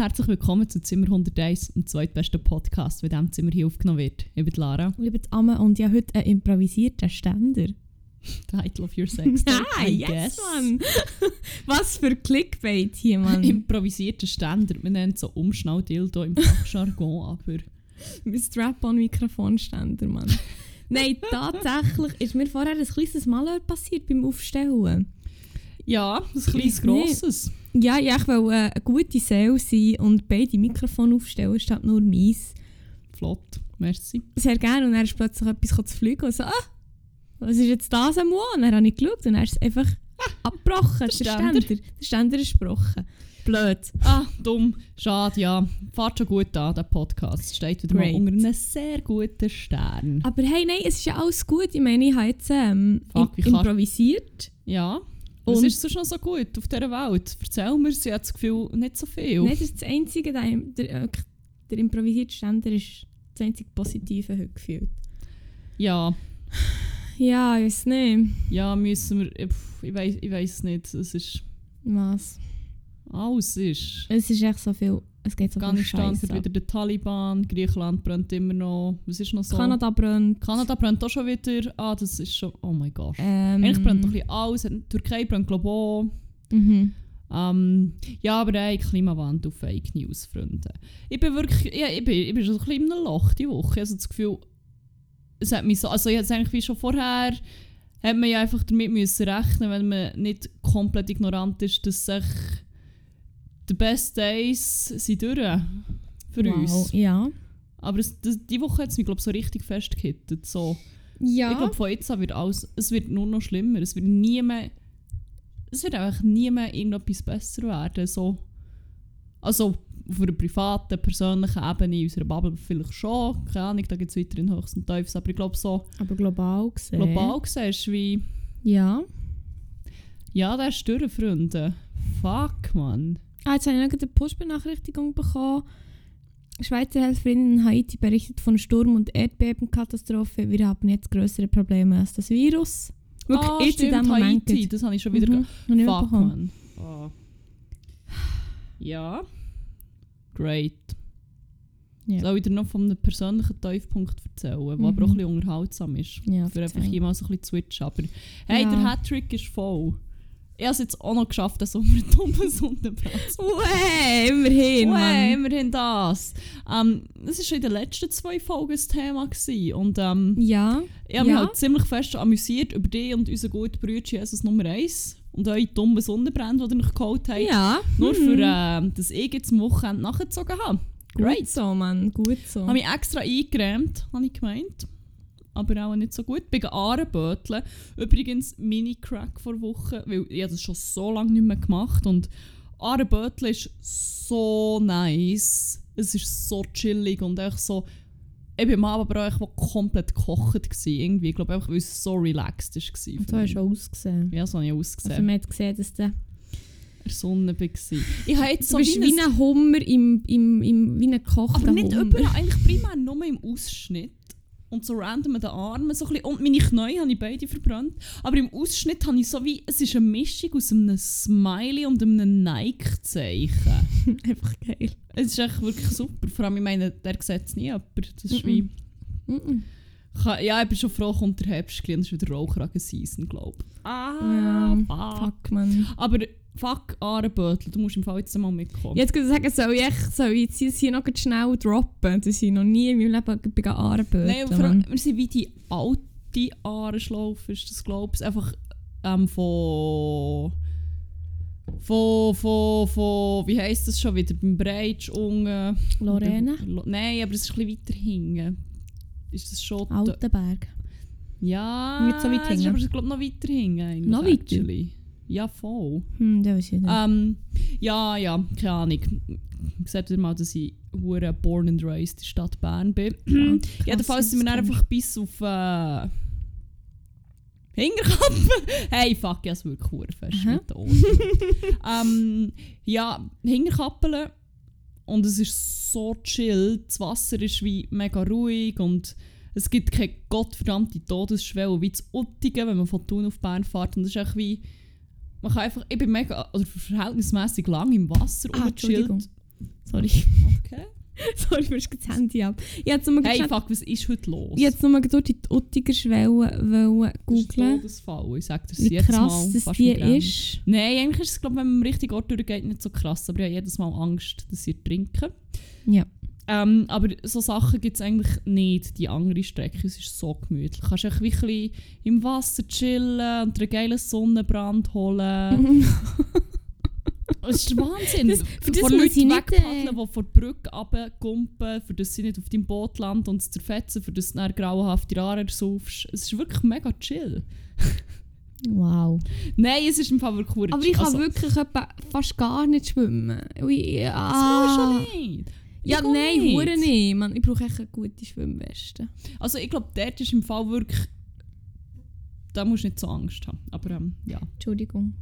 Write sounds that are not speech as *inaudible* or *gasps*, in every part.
Herzlich willkommen zu Zimmer 101, dem zweitbesten Podcast, der in diesem Zimmer hier aufgenommen wird. Ich bin Lara. Ich bin Amme und ich habe heute einen improvisierten Ständer. Title of your sex tape, *laughs* Ah, I yes, guess. Mann! *laughs* Was für Clickbait hier, Mann. *laughs* Improvisierter Ständer. Man nennt es so Umschnalldildo im Fachjargon, aber Strap-on-Mikrofonständer, Mann. Nein, tatsächlich ist mir vorher ein kleines Malheur passiert beim Aufstellen. Ja, ein kleines. Grosses. Ja, ja ich wollte äh, eine gute Seele sein und beide Mikrofone aufstellen, statt nur meins. Flott, merci. Sehr gerne. Und dann ist plötzlich etwas zu fliegen und so, ah, was ist jetzt das am Ohr? Und dann habe ich geschaut und dann ist es einfach *laughs* abgebrochen. der Der Ständer. Der Ständer ist gebrochen. Blöd. Ah, dumm, schade, ja. Fahrt schon gut an, der Podcast. Steht wieder Great. mal unter einem sehr guten Stern. Aber hey, nein, es ist ja alles gut. Ich meine, ich habe jetzt ähm, Fuck, im, improvisiert. Ja. Was Und- ist so schon so gut auf dieser Welt? Erzähl mir, sie hat das Gefühl, nicht so viel. Nein, das ist das Einzige, der, der, äh, der improvisierte Ständer ist das einzige Positive heute gefühlt. Ja, Ja, ich weiß nicht. ja, müssen wir. pff, Ich weiß ich nicht. Es ist. Was? Alles ist. Es ist echt so viel, es geht so Afghanistan wird wieder der Taliban, Griechenland brennt immer noch. Was ist noch so? Kanada brennt. Kanada brennt auch schon wieder. Ah, das ist schon. Oh mein Gott. Ähm, Eigentlich brennt doch ein bisschen alles. Die Türkei brennt, glaube ich, auch. Mhm. Ähm, ja, aber ey, Klimawandel Fake News, Freunde. Ich bin wirklich, ja, ich bin, ich bin schon ein bisschen in einem Loch diese Woche. Ich habe so das Gefühl, es hat mich so, also ich hatte eigentlich wie schon vorher, hat man ja einfach damit müssen rechnen, wenn man nicht komplett ignorant ist, dass sich die Best Days sind durch für wow. uns. Ja. Aber es, das, die Woche hat es mich, glaube so richtig festgehittet. So. Ja. Ich glaube, von jetzt an wird alles, es wird nur noch schlimmer. Es wird nie mehr, es wird einfach nie mehr irgendetwas besser werden. So. Also auf einer privaten, persönlichen Ebene, in unserer Bubble vielleicht schon. Keine Ahnung, da gibt es weiterhin Höchst und Teufels. Aber ich glaube so, aber global gesehen. global gesehen ist wie, Ja. ja, der ist durch, Freunde. Fuck, man. Ah, jetzt habe ich noch eine Push-Benachrichtigung bekommen. Schweizer Helferinnen in Haiti berichtet von Sturm- und Erdbebenkatastrophe. Wir haben jetzt größere Probleme als das Virus. Wirklich, ah, jetzt in diesem Moment. Haiti, das habe ich schon wieder... Mhm, Fuck, man. Ah. Ja. Great. Ja. Soll ich dir noch von einem persönlichen Tiefpunkt erzählen, der Mhm. aber auch ein bisschen unterhaltsam ist? Ja, Für einfach jemals ein bisschen switchen. Aber hey, Ja. der Hattrick ist voll. Ich habe es jetzt auch noch geschafft, den Sommer dummen Sonnenbrand zu Uäh, immerhin, Mann. immerhin das. Ähm, das war schon in den letzten zwei Folgen das Thema. Gewesen. Und ähm, Ja. ich habe mich Ja. halt ziemlich fest amüsiert über dich und unseren guten Bruder Jesus Nummer 1 und eure dummen Sonnenbrände, die ihr euch geholt habt. Ja. Nur mhm. für, äh, dass ich jetzt am Wochenende nachgezogen habe. Great. Gut so, Mann. Gut so. Habe mich extra eingeräumt, habe ich gemeint. Aber auch nicht so gut. Bin Ahrenböteln. Übrigens Mini-Crack vor Woche, weil ich habe das schon so lange nicht mehr gemacht. Und Ahrenböteln ist so nice. Es ist so chillig und echt so... Ich bin Abend aber auch komplett gekocht. Gewesen, irgendwie. Ich glaube einfach, weil es so relaxed war. Und so hast du ausgesehen. Ja, so habe ich Also ausgesehen. man hat gesehen, dass der... der Sonne war. Ich habe jetzt Du so bist wie wie ein- ein Hummer im, im, im... wie ein gekochter Aber nicht Hummer. überall, eigentlich primär nur im Ausschnitt. Und so random an den Armen. So ein bisschen. Und meine Knie habe ich beide verbrannt. Aber im Ausschnitt habe ich so wie. Es ist eine Mischung aus einem Smiley und einem Nike-Zeichen. *laughs* Einfach geil. es ist echt wirklich super. Vor allem, ich meine, der sieht es nie jemand. Das ist wie. Mhm. Ka- Ja, ich bin schon froh, kommt der Herbst es ist wieder Rauchragen-Season, glaube ich. Ah, Ja, fuck. Fuck, man. Aber fuck, Ahrenbötel, du musst im Fall jetzt mal mitkommen. Jetzt würde ich sagen, soll ich, soll ich jetzt hier- noch schnell droppen, dass ich noch nie in meinem Leben bei Ahrenböten Nein, vor allem, wir sind wie die alte Ahrenschlaufe, ist das glaube ich. Einfach ähm, von... Von, von, von, wie heisst das schon wieder? Beim Breitsch unten. Lorena? Lo- Nein, aber es ist ein bisschen weiter hinten. Ist das schon... Altenberg. Ja, Nicht so weit es ist hinten. aber ich glaube noch weiter hinten. Noch weiter? actually. Ja, voll. Hm, das weiß ich nicht. Ähm, ja, ja, keine Ahnung. Sagt ihr mal, dass ich hure born and raised in der Stadt Bern bin. Krass, *clears throat* Jedenfalls sind wir dann einfach bis auf äh, Hinterkappen. *laughs* hey, fuck, ich hab's wirklich hure fest mit den Ohren. *laughs* ähm, ja, Hinterkappeln. Und es ist so chill. Das Wasser ist wie mega ruhig und es gibt keine gottverdammte Todesschwelle wie zu Uttigen, wenn man von Thun auf Bern fährt. Und das ist echt wie... Man kann einfach... Ich bin mega... Oder verhältnismäßig lang im Wasser Ah. Entschuldigung. Sorry. Okay. *laughs* Sorry, mir ist das Handy ab. Nur Hey, hey, fuck, was ist heute los? ich hätte nur durch die Uttiger Schwelle googeln. Das Fall. Ich sag dir Wie jedes krass Mal. das die Migräne. ist. Nein, eigentlich ist es, glaube wenn man am richtigen Ort durchgeht, nicht so krass. Aber ich habe jedes Mal Angst, dass ich trinke. Ja. Ähm, aber so Sachen gibt es eigentlich nicht, die andere Strecke. Es ist so gemütlich. Du kannst echt wie ein bisschen im Wasser chillen und dir einen geilen Sonnenbrand holen. *laughs* Es ist Wahnsinn. Das- für das Leuten ich nicht, wegpaddeln, äh, die von der Brücke runterkumpen, für das sie nicht auf deinem Boot landen und es zerfetzen, für das du dann grauenhaft die Aare saufst. Es ist wirklich mega chill. Wow. Nein, es ist im Fall wirklich Aber ich kann also, wirklich etwa fast gar nicht schwimmen. Ui, machst du schon nicht. Ja, Ich nein, hure nicht. Man, ich brauche echt eine gute Schwimmweste. Also ich glaube, dort ist im Fall wirklich... Da musst du nicht so Angst haben. Aber ähm, ja. Entschuldigung.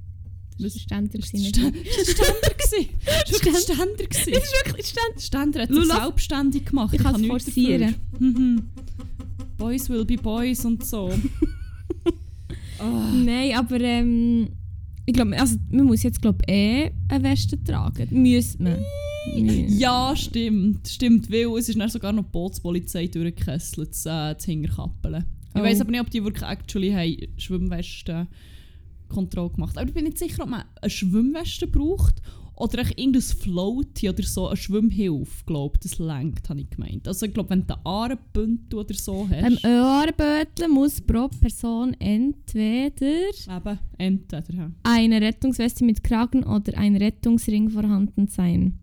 Das war ein Ständer. Das war Ständer. Das war Ständer. Das ist wirklich ein Ständer. Der *laughs* Ständer hat sich selbstständig gemacht. Ich kann es forcieren. Mhm. Boys will be boys und so. *laughs* Ah. Nein, aber ähm, ich glaube, also, man muss jetzt glaub, eh eine Weste tragen. Müsste man. Ja, stimmt. Stimmt, weil es ist dann sogar noch die Bootspolizei durchgekesselt, zu, äh, zu Hinterkappeln. Ich Oh. weiß aber nicht, ob die wirklich actually haben Schwimmwesten Kontrolle gemacht Aber ich bin nicht sicher, ob man eine Schwimmweste braucht oder irgendein Floaty oder so, eine Schwimmhilfe, glaube das lenkt, habe ich gemeint. Also ich glaube, wenn du einen Ahrenbündel oder so Beim hast... Ohrenböteln muss pro Person entweder Eben, entweder. eine Rettungsweste mit Kragen oder ein Rettungsring vorhanden sein.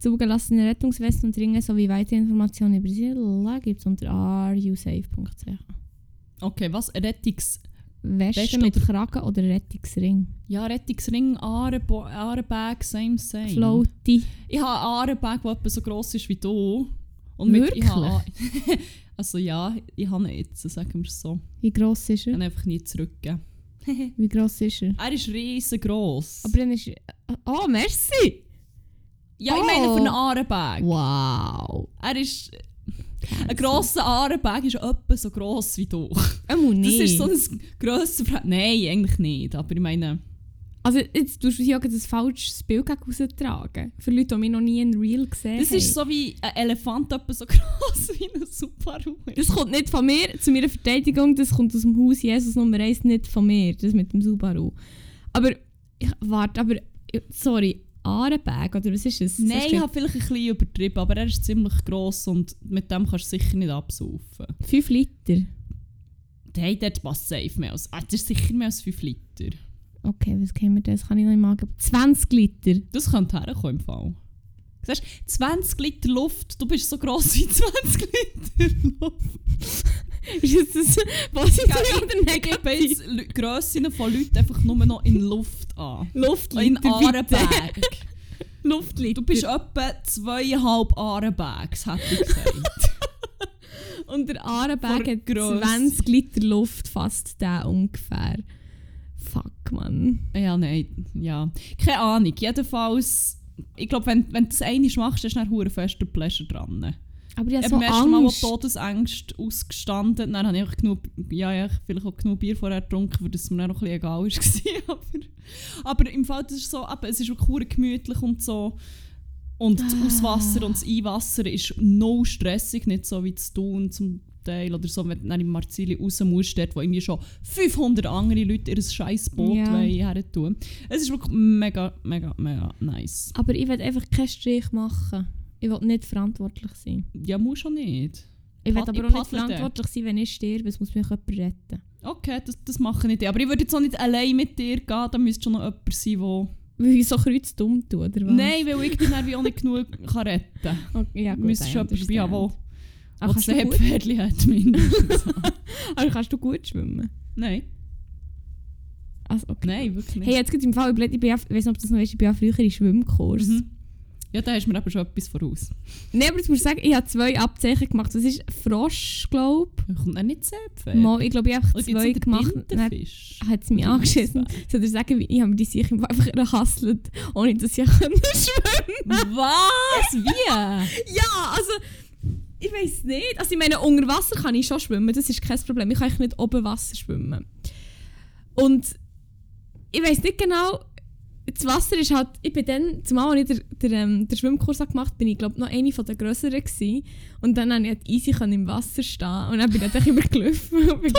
Zugelassene Rettungswesten und Ringe sowie weitere Informationen über diese gibt es unter rusafe.ch. Okay, was? Rettungs... Weste Weste mit oder- Kragen oder Rettungsring? Ja, Rettungsring, Ahrenbag, same, same. Floaty. Ich habe einen Ahrenbag, der etwa so gross ist wie du. Und mit, ich habe, *laughs* also ja, ich habe ihn jetzt, sagen wir es so. Wie gross ist Ich er? kann einfach nie zurückgeben. Wie gross ist er? Er ist riesengroß. Aber dann ist. Oh, merci! Ja, ich Oh. meine für einen Ahrenbag. Wow! Er ist... Ein grosser Ahrenbag ist etwa so gross wie du. Einmal Das nicht. ist so ein grosser... Fra- Nein, eigentlich nicht. Aber ich meine... Also, jetzt tust du hier ein falsches Bild gegen raustragen. Für Leute, die mich noch nie in Real gesehen Das haben. ist so wie ein Elefant etwa so *laughs* gross wie ein Subaru. Das kommt nicht von mir, zu meiner Verteidigung, das kommt aus dem Haus Jesus Nummer 1, nicht von mir, das mit dem Subaru. Aber, ich, warte, aber, sorry, Ahrenberg, oder was ist es? Nein, ich habe vielleicht ein bisschen übertrieben, aber er ist ziemlich gross und mit dem kannst du sicher nicht absaufen. 5 Liter. Hey, dort passt safe mehr als... Ah, das ist sicher mehr als 5 Liter. Okay, was kennen wir das? Kann ich noch im Magen. 20 Liter. Das könnte herkommen im Fall. Siehst, 20 Liter Luft, du bist so gross wie 20 *laughs* Liter Luft. *laughs* Ist das positiv oder Ich gebe negativ? jetzt Lü- Grössen von Leuten einfach nur noch in Luft an. In Luftliter, bitte. Ahrenberg. Luftliter. *laughs* Du bist etwa zweieinhalb Ahrenbags, hätte ich gesagt. *laughs* Und der Ahrenberg Vor hat Grösse. 20 Liter Luft, fast der ungefähr. Fuck, man. ja, nein, ja. Keine Ahnung, jedenfalls... Ich glaube, wenn, wenn du das einmal machst, du dann verdammt fester Pleasure dran. Aber ich habe so habe beim Mal auch Angst. Todesängste ausgestanden. Dann habe ich einfach genug, ja, ja, vielleicht auch genug Bier vorher getrunken, weil es mir dann noch ein bisschen egal *laughs* war. aber, aber im Fall, das ist so, eben, es ist wirklich verdammt gemütlich und so. Und das Ah. Auswasser und das Einwasser ist no stressig, nicht so wie das Tun zum Teil oder so, wenn du dann im Marzili raus musst, dort, wo irgendwie schon 500 andere Leute ihr scheiß Boot Ja. her tun. Es ist wirklich mega, mega, mega nice. Aber ich will einfach keinen Strich machen. Ich will nicht verantwortlich sein. Ja, muss schon nicht. Ich will aber auch nicht verantwortlich sein, wenn ich sterbe. Es muss mich jemand retten. Okay, das, das mache ich nicht. Aber ich würde jetzt auch nicht allein mit dir gehen, da müsste schon noch jemand sein, der... Weil ich so kreuzdumm tue, oder was? Nein, weil ich dann wie auch nicht genug kann retten kann. *laughs* Okay, ja, gut, I schon jemanden dabei haben, der das kannst, du hat, mindestens. *laughs* ah, kannst du gut schwimmen? Nein, Also, okay. nein, wirklich nicht. Hey, jetzt geht im Fall, ich bin, ich weiß nicht, ob du das noch weißt, ich bin ja früher in Schwimmkurs. Mhm. Ja, da hast du mir aber schon etwas voraus. Nein, aber jetzt muss ich sagen, ich habe zwei Abzeichen gemacht. Das ist Frosch, glaube Kommt dann nicht Seepferd? ich. Ich glaube, ich habe einfach zwei gemacht. Dann hat sie mich angeschissen. Soll ich sagen, ich habe die sicher einfach gehustelt, ohne dass ich *laughs* schwimmen konnte. Was? Wie? *laughs* Ja, also ich weiß nicht. Also ich meine, unter Wasser kann ich schon schwimmen, das ist kein Problem. Ich kann nicht oben Wasser schwimmen. Und ich weiß nicht genau, das Wasser ist halt, ich bin dann, zumal als ich den, den, ähm, den Schwimmkurs habe gemacht bin ich glaube noch eine von der grösseren gewesen. Und dann konnte ich halt easy im Wasser stehen und dann bin ich einfach immer gelaufen. *laughs*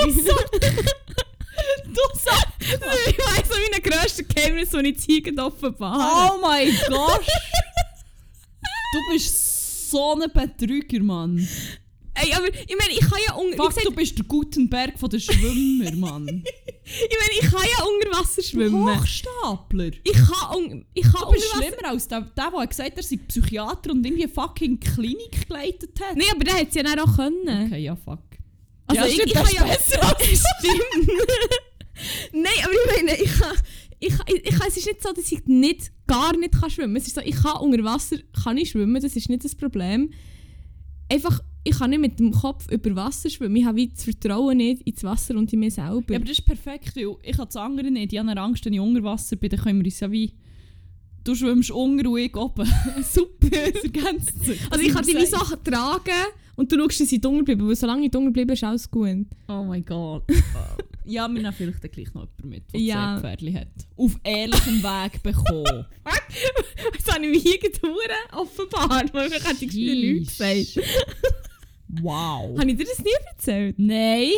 Du sagst. *laughs* ich weiss noch meine grössten Geheimnis, die ich jetzt hier offenbare. Oh mein Gott! Du bist so ein Betrüger, Mann. Ey, aber ich meine, ich kann ja unter... Fuck, gesagt, du bist der Gutenberg von den Schwimmer, *laughs* Mann. Ich meine, ich kann ja unter Wasser schwimmen. Hochstapler. Ich kann, un ich kann Du unter bist Wasser... schlimmer als der, der, der gesagt hat, er sei Psychiater und irgendwie fucking Klinik geleitet hat. Nein, aber der hätte es ja dann auch können. Okay, ja, fuck. Also Ja, ich, ich kann ja... besser Stimmt. *laughs* Nein, aber ich meine, ich kann... Ich, ich, ich, es ist nicht so, dass ich nicht, gar nicht kann schwimmen kann. Es ist so, ich kann unter Wasser kann ich schwimmen, das ist nicht das Problem. Einfach, ich kann nicht mit dem Kopf über Wasser schwimmen. Ich habe wie das Vertrauen nicht ins Wasser und in mich selber. Ja, aber das ist perfekt, weil ich habe das andere nicht. Ich habe Angst, wenn ich unter Wasser bin, dann können wir uns ja wie... Du schwimmst ich oben. *laughs* Super, das ergänzt sich. also ich kann die wie Sachen tragen und du schaust, dass ich dunkel bleibe, weil solange ich dunkel bleibe, ist alles gut. Oh mein Gott. *laughs* ja, wir nehmen vielleicht dann gleich noch jemanden mit, der Ja. Pferdchen hat. Auf ehrlichem Weg bekommen. *laughs* Jetzt habe ich mich hier getan, offenbar. Weil ich hätte nichts gesagt. Wow. Habe ich dir das nie erzählt? Nein.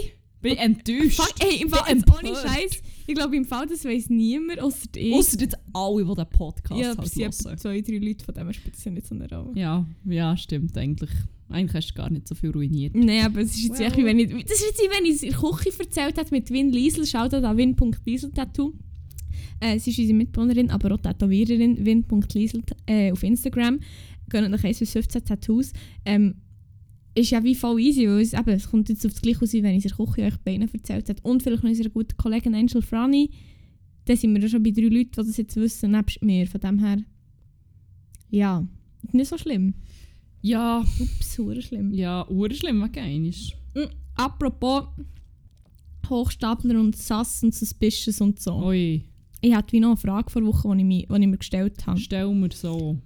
Bin enttäuscht. Fuck, ey, im Fall, jetzt ohne. Scheiß. Ich glaube, im Fall, das weiss niemand, außer ich. Ausser jetzt alle, die den Podcast ja, aber halt es sind etwa hören. zwei, drei Leute, von dem spielt das ja nicht so eine Rolle. Ja, ja, stimmt eigentlich. Eigentlich hast du gar nicht so viel ruiniert. Nein, aber es ist jetzt Well. echt, wenn ich, das ist jetzt wenn ich es in der Küche erzählt habe mit Win Liesel, schaut an win.liesel-tattoo. Äh, sie ist unsere Mitbewohnerin, aber auch Tätowiererin, win.liesel äh, auf Instagram. Gehen nach 1 bis 15 Tattoos. Ähm, ist ja wie voll easy, weil es, eben, es kommt jetzt auf das Gleiche aus, wie wenn ich es Küche euch beiden erzählt habe. Und vielleicht noch unserer guten Kollegin Angel Franny. Da sind wir ja schon bei drei Leuten, die das jetzt wissen, nebst mir. Von dem her, ja, nicht so schlimm. Ja, Ups, schlimm. ja, urschlimm, was ist. Mm, Apropos Hochstapler und Sass und Suspicious und so. Ui, Ich hatte wie noch eine Frage vor Woche, die ich, mir- die ich mir gestellt habe. stell mir so.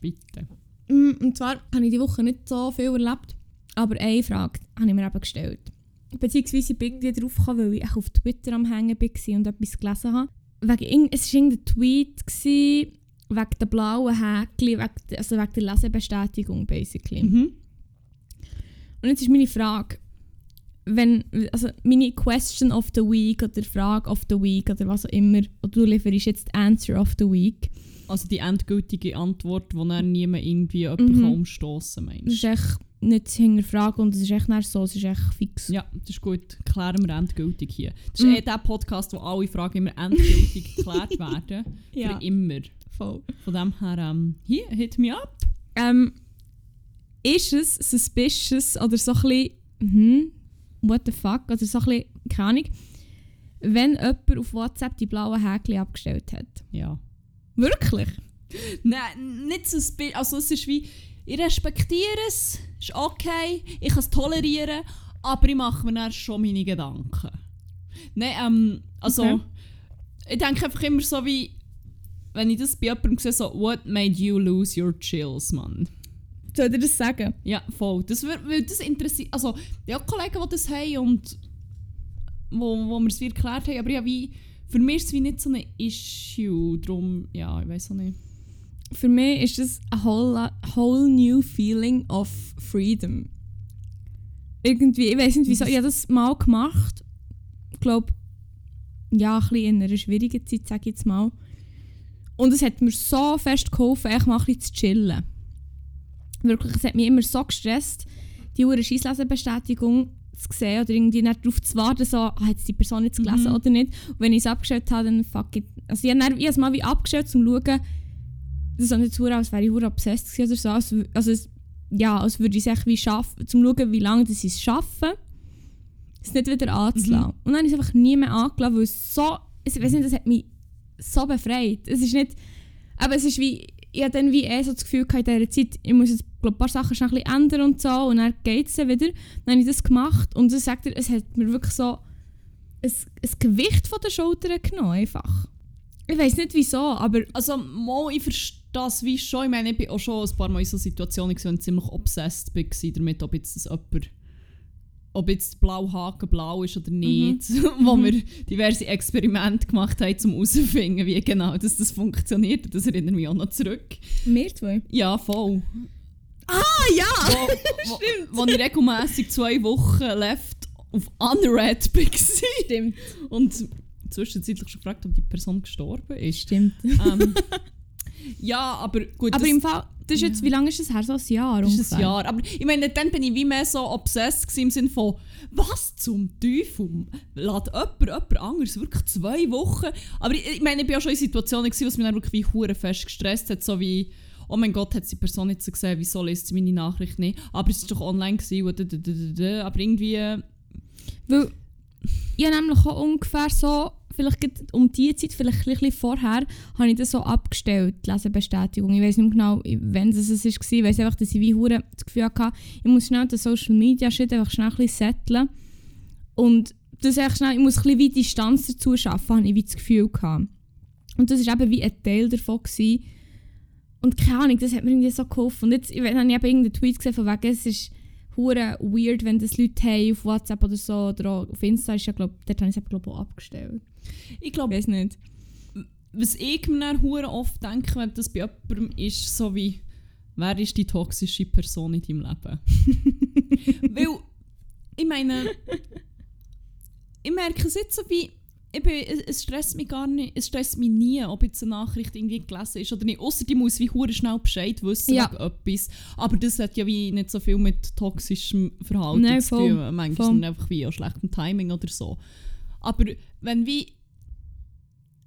Bitte. Mm, Und zwar habe ich diese Woche nicht so viel erlebt, aber eine Frage habe ich mir eben gestellt. Beziehungsweise ich bin irgendwie drauf gekommen, weil ich auf Twitter am Hängen war und etwas gelesen habe. Wegen, es war irgendein Tweet gewesen, wegen der blauen Häkchen, wegen, also wegen der Lesebestätigung basically. Mhm. Und jetzt ist meine Frage, wenn, also meine Question of the Week oder Frage of the Week oder was auch immer, und du lieferst jetzt die Answer of the Week, Also die endgültige Antwort, die dann niemand irgendwie Mhm. jemanden kann umstoßen kann, meinst echt nicht hinterfragen und es ist echt so, es ist echt fix. Ja, das ist gut. Klären wir endgültig hier. Das ist Mhm. eh der Podcast, wo alle Fragen immer endgültig *laughs* geklärt werden. Ja, Für immer. voll. Von dem her, ähm, hier, hit me up. Ähm, ist es suspicious oder so ein bisschen, hm, what the fuck, oder so ein bisschen, keine Ahnung, wenn jemand auf WhatsApp die blauen Häkchen abgestellt hat? Ja. Wirklich? *laughs* Nein, nicht so spe- Also es ist wie, ich respektiere es, ist okay, ich kann es tolerieren, aber ich mache mir dann schon meine Gedanken. Nein, ähm, also Okay. ich denke einfach immer so wie, wenn ich das bei jemandem sehe, so, what made you lose your chills, Mann? Soll ich das sagen? Ja, voll. Das, wür- weil das interessiert, also ich habe Kollegen, die das haben und wo, wo wir es wie erklärt haben, aber ja, wie, für mich ist es wie nicht so ein Issue, darum, ja, ich weiß auch nicht. Für mich ist das a whole, whole new feeling of freedom. Irgendwie, ich weiß nicht wieso, ich habe das mal gemacht. Ich glaube, ja, ein bisschen in einer schwierigen Zeit, sage ich jetzt mal. Und es hat mir so fest geholfen, echt mal ein bisschen zu chillen. Wirklich, es hat mich immer so gestresst, die hure Scheisslesebestätigung zu sehen oder irgendwie nicht darauf zu warten, so, ah, hat die Person jetzt gelesen Mhm. oder nicht. Und wenn ich es abgestellt habe, dann fuck it. Also ich habe dann- ich habe es mal wie abgestellt, um zu schauen, das ist auch nicht so, als wäre ich obsessed oder so. Als, wü- also es, ja, als würde ich es echt wie schaffen, zum schauen, wie lange das sie es schaffen, es nicht wieder anzulassen. Und dann habe ich es einfach nie mehr angelassen, weil es so, ich weiß nicht, das hat mich so befreit. Es ist nicht, aber es ist wie, ich hatte dann wie eh so das Gefühl in dieser Zeit, ich muss jetzt glaub, ein paar Sachen schnell ein bisschen ändern und so und dann geht es dann wieder. Dann habe ich das gemacht und es sagt er, es hat mir wirklich so ein, ein Gewicht von den Schultern genommen, einfach. Ich weiß nicht wieso, aber Also, mal, ich verstehe das wie schon. Ich meine, ich bin auch schon ein paar Mal in so Situationen, wo ich ziemlich obsessed war damit, ob jetzt das jemand ob jetzt blau Haken blau ist oder nicht, *laughs* wo Mhm. wir diverse Experimente gemacht haben, um herauszufinden, wie genau dass das funktioniert. Das erinnert mich auch noch zurück. Wir zwei. Ja, voll. Ah, ja! Wo, wo, *laughs* wo ich regelmässig zwei Wochen left auf Unread war. Stimmt. Und zwischenzeitlich schon gefragt, ob die Person gestorben ist. Stimmt. Ähm, *laughs* ja, aber gut, Aber im Fall, das ist jetzt, wie lange ist das her? So ein Jahr das ist ungefähr? ein Jahr. Aber ich meine, dann bin ich wie mehr so obsessed gewesen im Sinne von, was zum Teufel? Lässt jemand, jemand anderes wirklich zwei Wochen? Aber ich, ich meine, ich bin auch schon in Situationen gewesen, was mich dann wirklich wie hure fest gestresst hat, so wie oh mein Gott, hat die Person nicht so gesehen, wieso liest sie meine Nachricht nicht? Aber es war doch online gewesen, und da, da, da, da, da. aber irgendwie... Weil ich habe nämlich auch ungefähr so, vielleicht um die Zeit, vielleicht ein bisschen vorher, habe ich das so abgestellt, die Lesebestätigung. Ich weiß nicht mehr genau, wann es war. Ich weiß einfach, dass ich wie hure das Gefühl hatte, ich muss schnell den Social Media Shit einfach schnell ein setteln. Und das einfach schnell, ich muss ein bisschen wie Distanz dazu schaffen, habe ich wie das Gefühl gehabt. Und das war eben wie ein Teil davon. Gewesen. Und keine Ahnung, das hat mir irgendwie so geholfen. Und jetzt weiß- habe ich eben irgendeinen Tweet gesehen, von wegen, es ist hure weird, wenn das Leute haben auf WhatsApp oder so oder auch auf Insta ist ja glaub, dort habe ich es eben, glaub, auch abgestellt. Ich glaube, weiß nicht. was ich mir dann hure oft denke, wenn das bei jemandem ist, so wie, wer ist die toxische Person in deinem Leben? *laughs* Weil, ich meine, ich merke es jetzt so wie, ich bin, es- es stresst mich gar nicht, es stresst mich nie, ob jetzt eine Nachricht irgendwie gelesen ist oder nicht, außer die muss wie hure schnell Bescheid wissen Ja. wegen etwas. Aber das hat ja wie nicht so viel mit toxischem Verhalten Nein, zu tun, manchmal voll. sondern einfach wie auch schlechtem Timing oder so. Aber wenn wie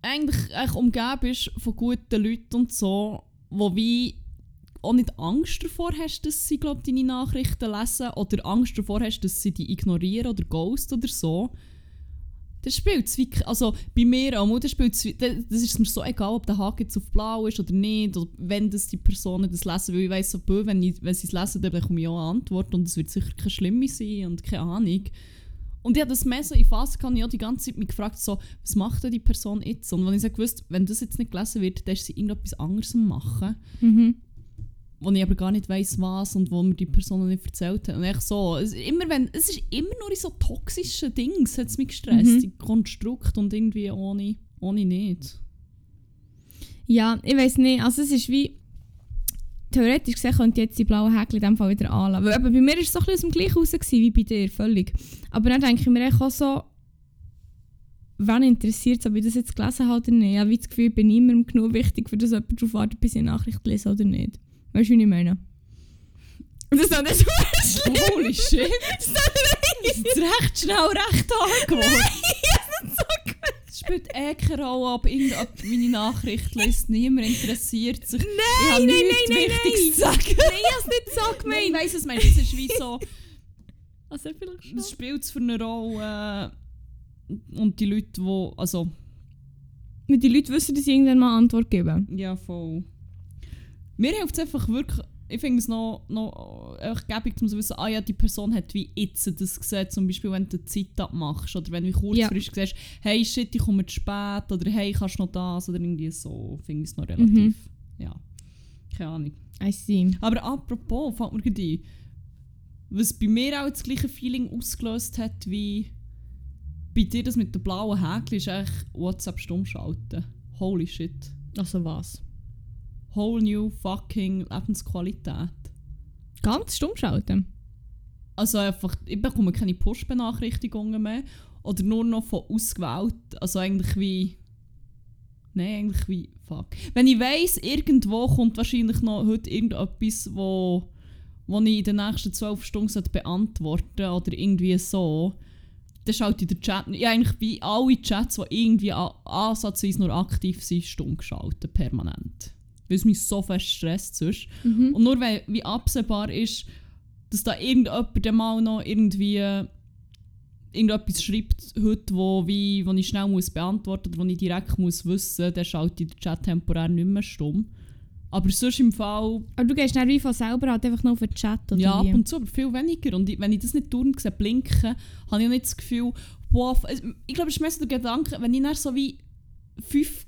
eigentlich, umgeben bist von guten Leuten und so, wo wie auch nicht Angst davor hast, dass sie glaub, deine Nachrichten lesen oder Angst davor hast, dass sie die ignorieren oder ghost oder so, das spielt es wirklich, also bei mir auch, das spielt das ist mir so egal, ob der Haken jetzt auf blau ist oder nicht, oder wenn das die Personen das lesen, weil ich weiss so, wenn, wenn sie es lesen, dann bekomme ich auch eine Antwort und es wird sicher keine schlimme sein und keine Ahnung. Und ich habe das so in Phase gehabt, ich habe die ganze Zeit mich gefragt, so, was macht denn die Person jetzt? Und wenn ich so gewusst, wenn das jetzt nicht gelesen wird, dann ist sie irgendetwas anderes am machen, Mhm. wo ich aber gar nicht weiss, was und wo mir die Person nicht erzählt hat. Und echt so, es, ist immer wenn, es ist immer nur in so toxischen Dings, hat es mich gestresst, Mhm. die Konstrukt und irgendwie ohne, ohne nicht. Ja, ich weiß nicht. Also es ist wie... Theoretisch gesehen könnte ich jetzt die blauen Häkchen in dem Fall wieder anlassen. Weil bei mir war es so ein bisschen aus dem gleichen raus gewesen, wie bei dir, völlig. Aber dann denke ich mir echt auch so, wann interessiert es, ob ich das jetzt gelesen habe oder nicht. Ich habe das Gefühl, ich bin niemandem genug wichtig, für das jemand darauf wartet, bis ich eine Nachricht lese oder nicht. Weißt du, wie ich meine? Das ist doch nicht so schlimm. Holy shit! *laughs* Das ist Das ist recht schnell recht hart geworden. *laughs* Es spielt eh keine Rolle, irgendjemand meine Nachricht liest. Niemand interessiert sich. ich habe nein, nichts nein, nein, zu sagen. Nein, ich habe es nicht so Nein, ich gemeint. weiss es, meinst. Es ist wie so, *laughs* Also vielleicht schon. es spielt für eine Rolle. äh, Und die Leute, die, also, die Leute wissen, dass ich irgendwann mal Antwort gebe. ja, voll. Mir hilft es einfach wirklich, ich finde es noch, noch echt gäbig, um zu wissen, ah ja, die Person hat wie jetzt das gesehen, zum Beispiel, wenn du Zeit abmachst oder wenn du kurzfristig siehst, hey, shit, ich komme zu spät oder hey, kannst du noch das oder irgendwie so, finde ich es noch relativ, ja, keine Ahnung. I see. Aber apropos, fällt mir gerade ein, was bei mir auch das gleiche Feeling ausgelöst hat wie bei dir das mit den blauen Häkchen, ist eigentlich WhatsApp stumm schalten. Holy shit. Also was? Whole new fucking Lebensqualität. Ganz stumm schalten. Also einfach, ich bekomme keine Push-Benachrichtigungen mehr. Oder nur noch von ausgewählt. Also eigentlich wie. Nein, eigentlich wie. Fuck. Wenn ich weiss, irgendwo kommt wahrscheinlich noch heute irgendetwas, wo, wo ich in den nächsten 12 Stunden sollte beantworten oder irgendwie so, dann schalte ich den Chat. Ja, eigentlich wie alle Chats, die irgendwie ansatzweise nur aktiv sind, stumm geschaltet, permanent. Weil es mich so fest stresst sonst. Mhm. Und nur wenn wie absehbar ist, dass da irgendjemand mal noch irgendwie irgendetwas schreibt heute, wo, wie, wo ich schnell muss beantworten oder wo ich direkt muss wissen, dann schalte ich den Chat temporär nicht mehr stumm. Aber sonst im Fall, Aber du gehst dann wie von selber halt einfach noch auf den Chat oder ja, wie? ab und zu, aber viel weniger. Und ich, wenn ich das nicht dauernd sehe, blinken, habe ich auch nicht das Gefühl, wow, ich glaube, es ist mehr so der Gedanke, wenn ich dann so wie fünf,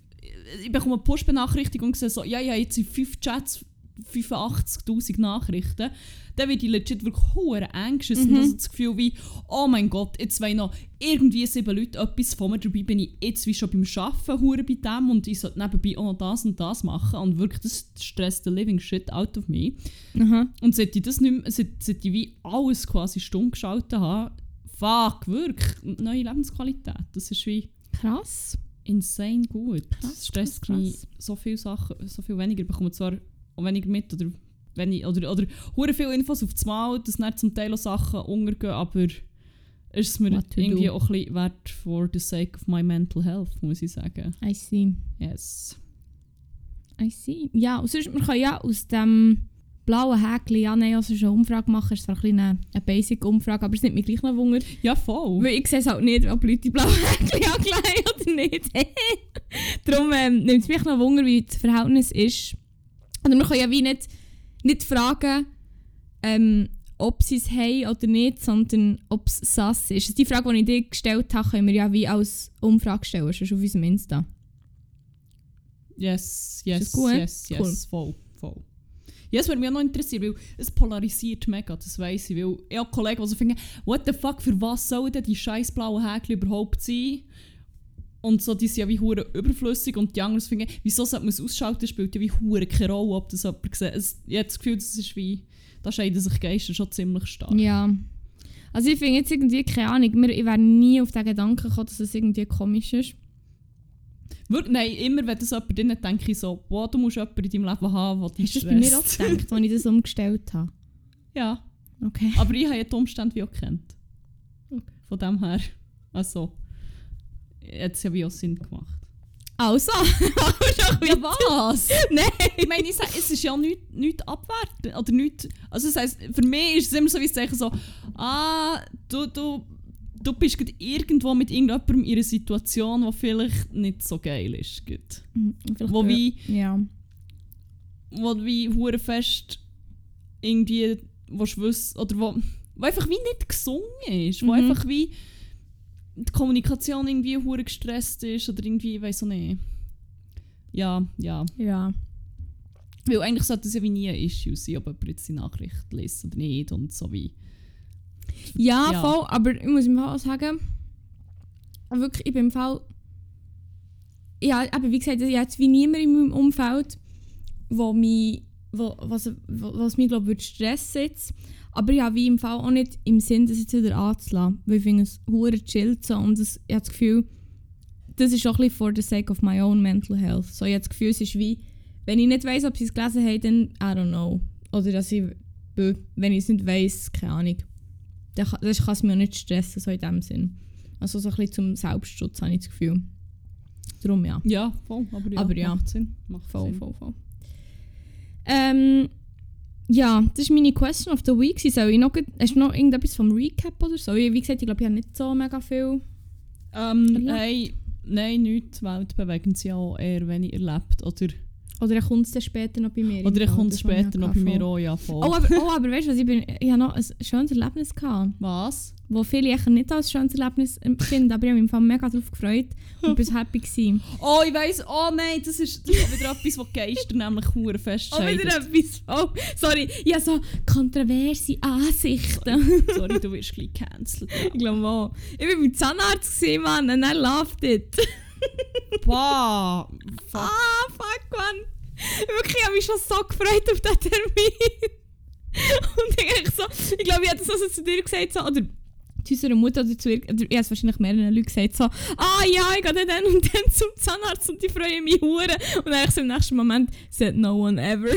ich bekomme eine Push-Benachrichtigung und sehe so, ja, ja, jetzt sind fünf Chats 85'000 Nachrichten, dann werde ich legit wirklich hure anxious Mhm. und also das Gefühl wie, oh mein Gott, jetzt wollen noch irgendwie sieben Leute etwas von mir, dabei bin ich jetzt wie schon beim Arbeiten hure bei dem und ich sollte nebenbei auch noch das und das machen und wirklich, das stresst the living shit out of me. Aha. Und seit ich das nicht mehr, seit, seit ich wie alles quasi stumm geschaltet habe, fuck, wirklich, neue Lebensqualität, das ist wie Krass. Insane gut. Krass, stresst krass, mich krass. so viele Sachen, so viel weniger. Ich bekomme zwar auch weniger mit oder wenn ich, oder, oder hure viele Infos auf das Mal, dass nicht zum Teil auch Sachen untergehen, aber ist es mir What irgendwie auch ein bisschen wert for the sake of my mental health, muss ich sagen. I see. Yes. I see. Ja, und sonst, man kann ja aus dem blauen Häkchen ja nein, also schon eine Umfrage machen. Ist zwar ein bisschen eine, eine Basic-Umfrage, aber es nimmt mich gleich noch Wunder. Ja, voll. Weil ich sehe es halt nicht, ob Leute die blauen Häkchen *laughs* angelegen oder nicht. *laughs* Darum ähm, nimmt es mich noch Wunder, wie das Verhältnis ist. Oder man kann ja wie nicht, nicht fragen, ähm, ob sie es haben oder nicht, sondern ob es sass ist. Also die Frage, die ich dir gestellt habe, können wir ja wie als Umfrage stellen, schon auf unserem Insta. Yes, Ist yes, das gut? yes, yes, voll, voll. Ja, es würde mich auch noch interessieren, weil es polarisiert mega, das weiss ich. Weil ich habe Kollegen, die so finden, what the fuck, für was sollen denn die scheiß blauen Häkchen überhaupt sein? Und so, die sind ja wie hure überflüssig und die anderen finden, wieso sollte man es ausschalten, spielt ja wie hure keine Rolle, ob das jemand sieht. Es, ich habe das Gefühl, das ist wie, da scheiden sich Geister schon ziemlich stark. Ja. Also ich finde jetzt irgendwie, keine Ahnung, ich wäre nie auf den Gedanken gekommen, dass es irgendwie komisch ist. Nein, immer wenn das jemand drin denke ich so, wow, du musst jemanden in deinem Leben haben, der dich Hast du das bei mir auch stresst. gedacht, als ich das umgestellt habe? *laughs* Ja. Okay. Aber ich habe ja die Umstände wie auch kennt. Von dem her. Also. Hat es ja wie auch Sinn gemacht. Also, *laughs* schon Ja, was? *laughs* Nein! ich meine, ich sage, es ist ja nichts nicht abwerten. Oder nicht, also das heisst, für mich ist es immer so wie Zeichen so, ah, du, du, du bist irgendwo mit irgendjemandem in einer Situation, die vielleicht nicht so geil ist. Gut. Vielleicht Wo wie, Ja. wo wie hure fest irgendwie willst wissen, oder wo, wo einfach wie nicht gesungen ist, wo Mhm. einfach wie die Kommunikation irgendwie hure gestresst ist oder irgendwie, ich weiß auch nicht. Ja, ja. Ja. Weil eigentlich sollte es ja wie nie ein Issue sein, ob jemand jetzt die Nachricht liest oder nicht und so wie. Ja, Ja. voll, aber ich muss im Fall auch sagen, wirklich, ich bin im Fall. Ja, aber wie gesagt, ich habe jetzt wie niemand in meinem Umfeld, wo mich, wo, was, was mich glaube würde stressen jetzt. Aber ich habe wie im Fall auch nicht im Sinn, das jetzt wieder anzulassen. Weil ich finde es hure chillt so und das, ich habe das Gefühl, das ist auch ein bisschen for the sake of my own mental health. So, ich habe das Gefühl, es ist wie, wenn ich nicht weiss, ob sie es gelesen haben, dann I don't know. Oder dass ich, wenn ich es nicht weiss, keine Ahnung dann kann, das kann es auch nicht stressen, so in dem Sinn. Also so ein bisschen zum Selbstschutz habe ich das Gefühl. Darum ja. Ja, voll. Aber ja, Aber ja. macht Sinn. Macht Voll, Sinn. voll, voll. Ähm, ja, das war meine Question of the Week. Soll ich noch, hast du noch irgendetwas vom Recap oder so? Wie gesagt, ich glaube, ich habe nicht so mega viel. Ähm, Erlebt? nein, nein, nichts weltbewegend sie auch eher wenig erlebt. Oder, Oder kommt es dann später noch bei mir? oder Fall? kommt es ich später noch bei mir auch, ja voll. Oh, aber, oh, aber weißt du was? Ich, bin, ich habe noch ein schönes Erlebnis gehabt. Was? Wo viele eigentlich nicht als schönes Erlebnis empfinden, aber ich habe mich im Fall mega darauf gefreut und bin happy gewesen. *laughs* Oh, ich weiss, oh nein, das ist, das ist wieder etwas, was Geister nämlich hure Oh, festscheidet. wieder etwas. Oh, sorry. Ich habe so kontroverse Ansichten. *laughs* Sorry, du wirst gleich cancelled. ich glaube auch. Ich war beim Zahnarzt, gewesen, Mann, and I loved it. *laughs* Wow! Fuck. ah, fuck, Mann. Wirklich, ich habe mich schon so gefreut auf diesen Termin. Und ich so, ich glaube, ich habe das also zu dir gesagt, so, oder zu unserer Mutter oder zu ihr, ich habe es wahrscheinlich mehreren Leuten gesagt, so, ah ja, ich gehe dann und *laughs* dann zum Zahnarzt und die freuen mich hure. Und dann eigentlich so im nächsten Moment, said no one ever. *laughs*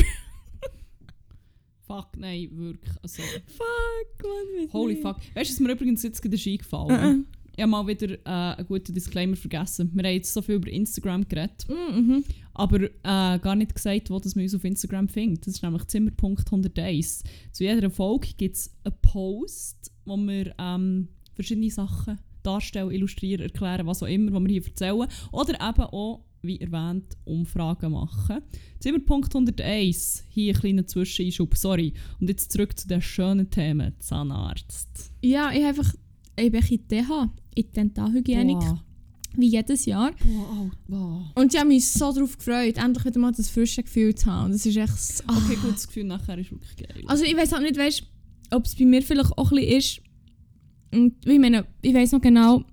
Fuck, nein, wirklich. Also, fuck, weiss holy nicht. fuck. Weißt du, was mir übrigens jetzt gerade ist eingefallen Äh, Ich habe mal wieder äh, einen guten Disclaimer vergessen. Wir haben jetzt so viel über Instagram geredet, äh. Mhm. aber äh, gar nicht gesagt, wo das man uns auf Instagram findet. Das ist nämlich Zimmer.101. Zu jeder Folge gibt es einen Post, wo wir ähm, verschiedene Sachen darstellen, illustrieren, erklären, was auch immer, was wir hier erzählen. Oder eben auch, wie erwähnt, Umfragen machen. Zimmer.101, hier ein kleiner Zwischeneinschub, sorry. Und jetzt zurück zu den schönen Themen, Zahnarzt. Ja, ich habe einfach ich bin in TH, in Dentalhygienik. Boah. Wie jedes Jahr. Wow, wow. Und ich habe mich so darauf gefreut, endlich wieder mal das frische Gefühl zu haben. Und das ist echt so, ah. Okay, gut, das Gefühl nachher ist wirklich geil. Also ich weiß auch nicht, weißt, ob es bei mir vielleicht auch ein bisschen ist. Und ich meine, ich weiß noch genau,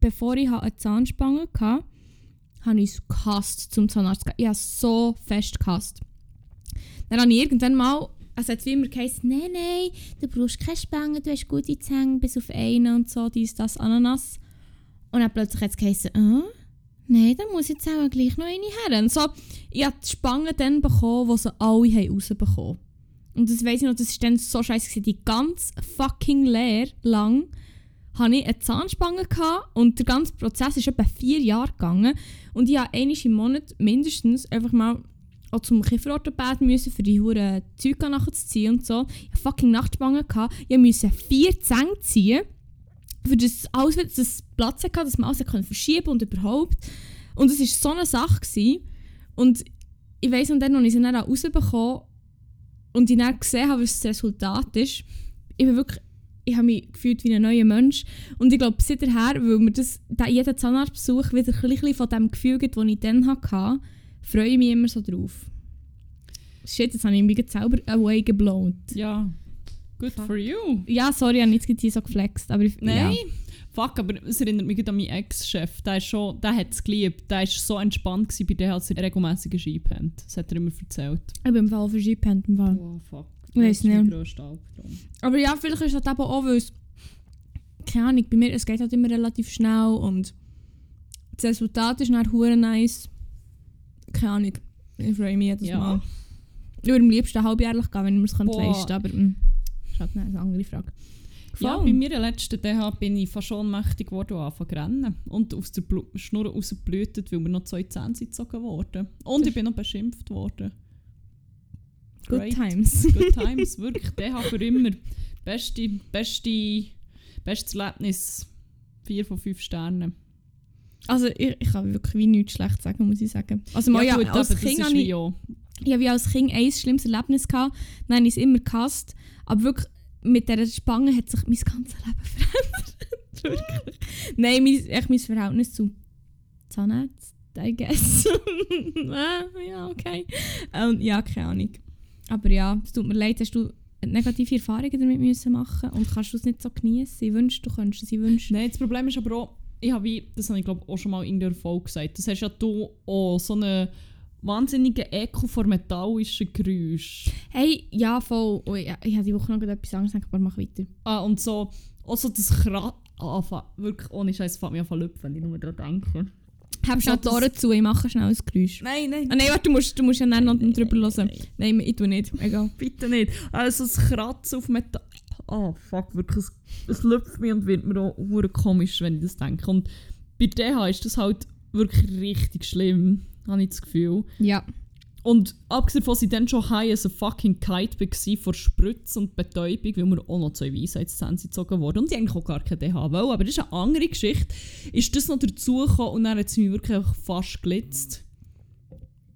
bevor ich eine Zahnspange hatte, habe ich es gehasst zum Zahnarzt. zu gehen. Ich habe so fest gehasst. Dann habe ich irgendwann mal, also hat es wie immer geheißen, nein, nein, du brauchst keine Spange, du hast gute Zähne, bis auf einen und so, dies, das, Ananas. Und dann plötzlich hat es geheißen, ah, nein, dann muss ich jetzt auch gleich noch eine her. Und so, ich habe die Spange dann bekommen, die sie alle haben rausbekommen haben. Und das weiss ich noch, das war dann so scheiße. Die ganz fucking leer lang hatte ich eine Zahnspange gehabt und der ganze Prozess ist etwa vier Jahre gegangen. Und ich habe einmal im Monat mindestens einfach mal auch zum Kieferorthopäden müssen, für die hure Zeug nachzuziehen und so. Ich hatte fucking Nachtspange gehabt. Ich musste vier Zähne ziehen, für das alles wieder das Platz hatte, dass man alles konnte verschieben und überhaupt. Und es war so eine Sache. Gewesen. Und ich weiss noch dann, als ich sie dann auch rausbekommen und ich dann gesehen habe, was das Resultat ist, ich bin wirklich ich habe mich gefühlt wie ein neuer Mensch. Und ich glaube, seither, weil mir das, der, jeder Zahnarztbesuch wieder ein bisschen von dem Gefühl gibt, das ich dann hatte, freue ich mich immer so drauf. Shit, jetzt habe ich mich selber away geblown. Ja, good Fuck. for you. Ja, sorry, ich habe nicht so geflext. Aber ich, Nein. Ja. Fuck, aber es erinnert mich an meinen Ex-Chef. Der, ist schon- der hat es geliebt. Der war so entspannt gewesen bei dem, als er regelmäßig gepennt. Das hat er immer erzählt. Ich bin im Fall. Im Fall. Oh, fuck. Ich mein nicht. Aber ja, vielleicht ist das eben auch, weil es, keine Ahnung, bei mir, es geht halt immer relativ schnell und das Resultat ist hure nice. Keine Ahnung, ich freue mich jedes Ja. Mal. Ich würde am liebsten halbjährlich gehen, wenn ich mir es leisten aber das ist halt eine andere Frage. Ja, bei meiner letzten DH bin ich fast schon ohnmächtig geworden und angefangen zu rennen. Und aus der Blu Schnur rausgeblutet, weil mir noch zwei Zähne gezogen wurden. Und ich bin noch beschimpft worden. Good Great. times. Good *laughs* times, wirklich. DH für immer. Beste, beste, bestes Erlebnis. Vier von fünf Sternen. Also ich, ich kann wirklich wie nichts schlecht sagen, muss ich sagen. Also mal, ja, gut, als Kind habe wie ich, auch. ich habe wie als Kind ein schlimmes Erlebnis gehabt. Dann habe ich es immer gehasst. Aber wirklich, mit dieser Spange hat sich mein ganzes Leben *laughs* verändert. wirklich. Nein, mein, echt mein Verhältnis zu Zahnärzten, I guess. *laughs* Ah, ja, okay. Ähm, ja, keine Ahnung. Aber ja, es tut mir leid, hast du negative Erfahrungen damit müssen machen und kannst du es nicht so genießen. Ich wünschte, du könntest es, ich wünschte. Nein, das Problem ist aber auch, ich habe das habe ich glaube auch schon mal in der Folge gesagt, das hast ja du auch so einen wahnsinnigen Echo vor metallischen Geräusch. Hey, ja, voll. Oh, ja, ich habe die Woche noch etwas anderes gesagt, aber mach weiter. Ah, und so, auch so das Kra... Ah, wirklich, ohne Scheiß, fängt mich an zu wenn ich nur daran denke. Hab schnell Ja, die Ohren zu, ich mache schnell ein Geräusch. Nein, nein. Ah, nein, warte, du musst, du musst ja dann noch drüber hören. Nein, Nein, ich tue nicht. Egal. bitte nicht. Also das Kratzen auf Metall... Oh, fuck, wirklich, es, es lüpft mich und wird mir auch komisch, wenn ich das denke. Und bei DH ist das halt wirklich richtig schlimm, habe ich das Gefühl. Ja. Und abgesehen davon, dass ich dann schon high as a fucking Kite war vor Spritz und Betäubung, weil mir auch noch zwei Weisheitszähne gezogen wurden. Und ich eigentlich auch gar keine DH wollen. Aber das ist eine andere Geschichte. Ist das noch dazugekommen und dann hat es mich wirklich fast gelitzt.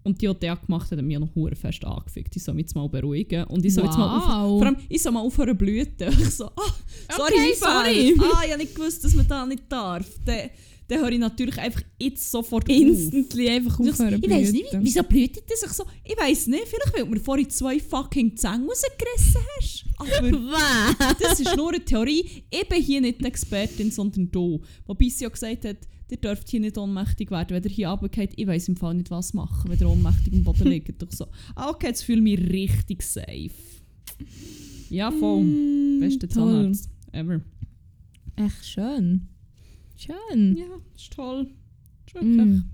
Und die, die die gemacht hat, hat mich noch hure fest angefickt. Ich soll mich jetzt mal beruhigen. Und ich soll jetzt mal auf, Wow. vor allem, ich soll mal aufhören blüten. *laughs* Ich so, ah, sorry, Okay, sorry. *laughs* Ah, ich habe nicht gewusst, dass man da nicht darf. Dann, dann höre ich natürlich einfach jetzt sofort auf. Instantly einfach Und ich, aufhören ich weiss nicht, wieso blühtet das? Ich so, ich weiss nicht, vielleicht weil du mir vorhin zwei fucking Zähne rausgerissen hast. Aber *laughs* das ist nur eine Theorie. Ich bin hier nicht die Expertin, sondern du. Wobei sie ja gesagt hat, ihr dürft hier nicht ohnmächtig werden. Wenn ihr hier runtergeht, ich weiss im Fall nicht, was machen, wenn ihr ohnmächtig am Boden liegt. Ich so, ah, okay, jetzt fühle ich mich richtig safe. Ja, voll. Mm, Beste. Zahnarzt ever. Echt schön. Schön. Ja, ist toll. Ist wirklich Mm.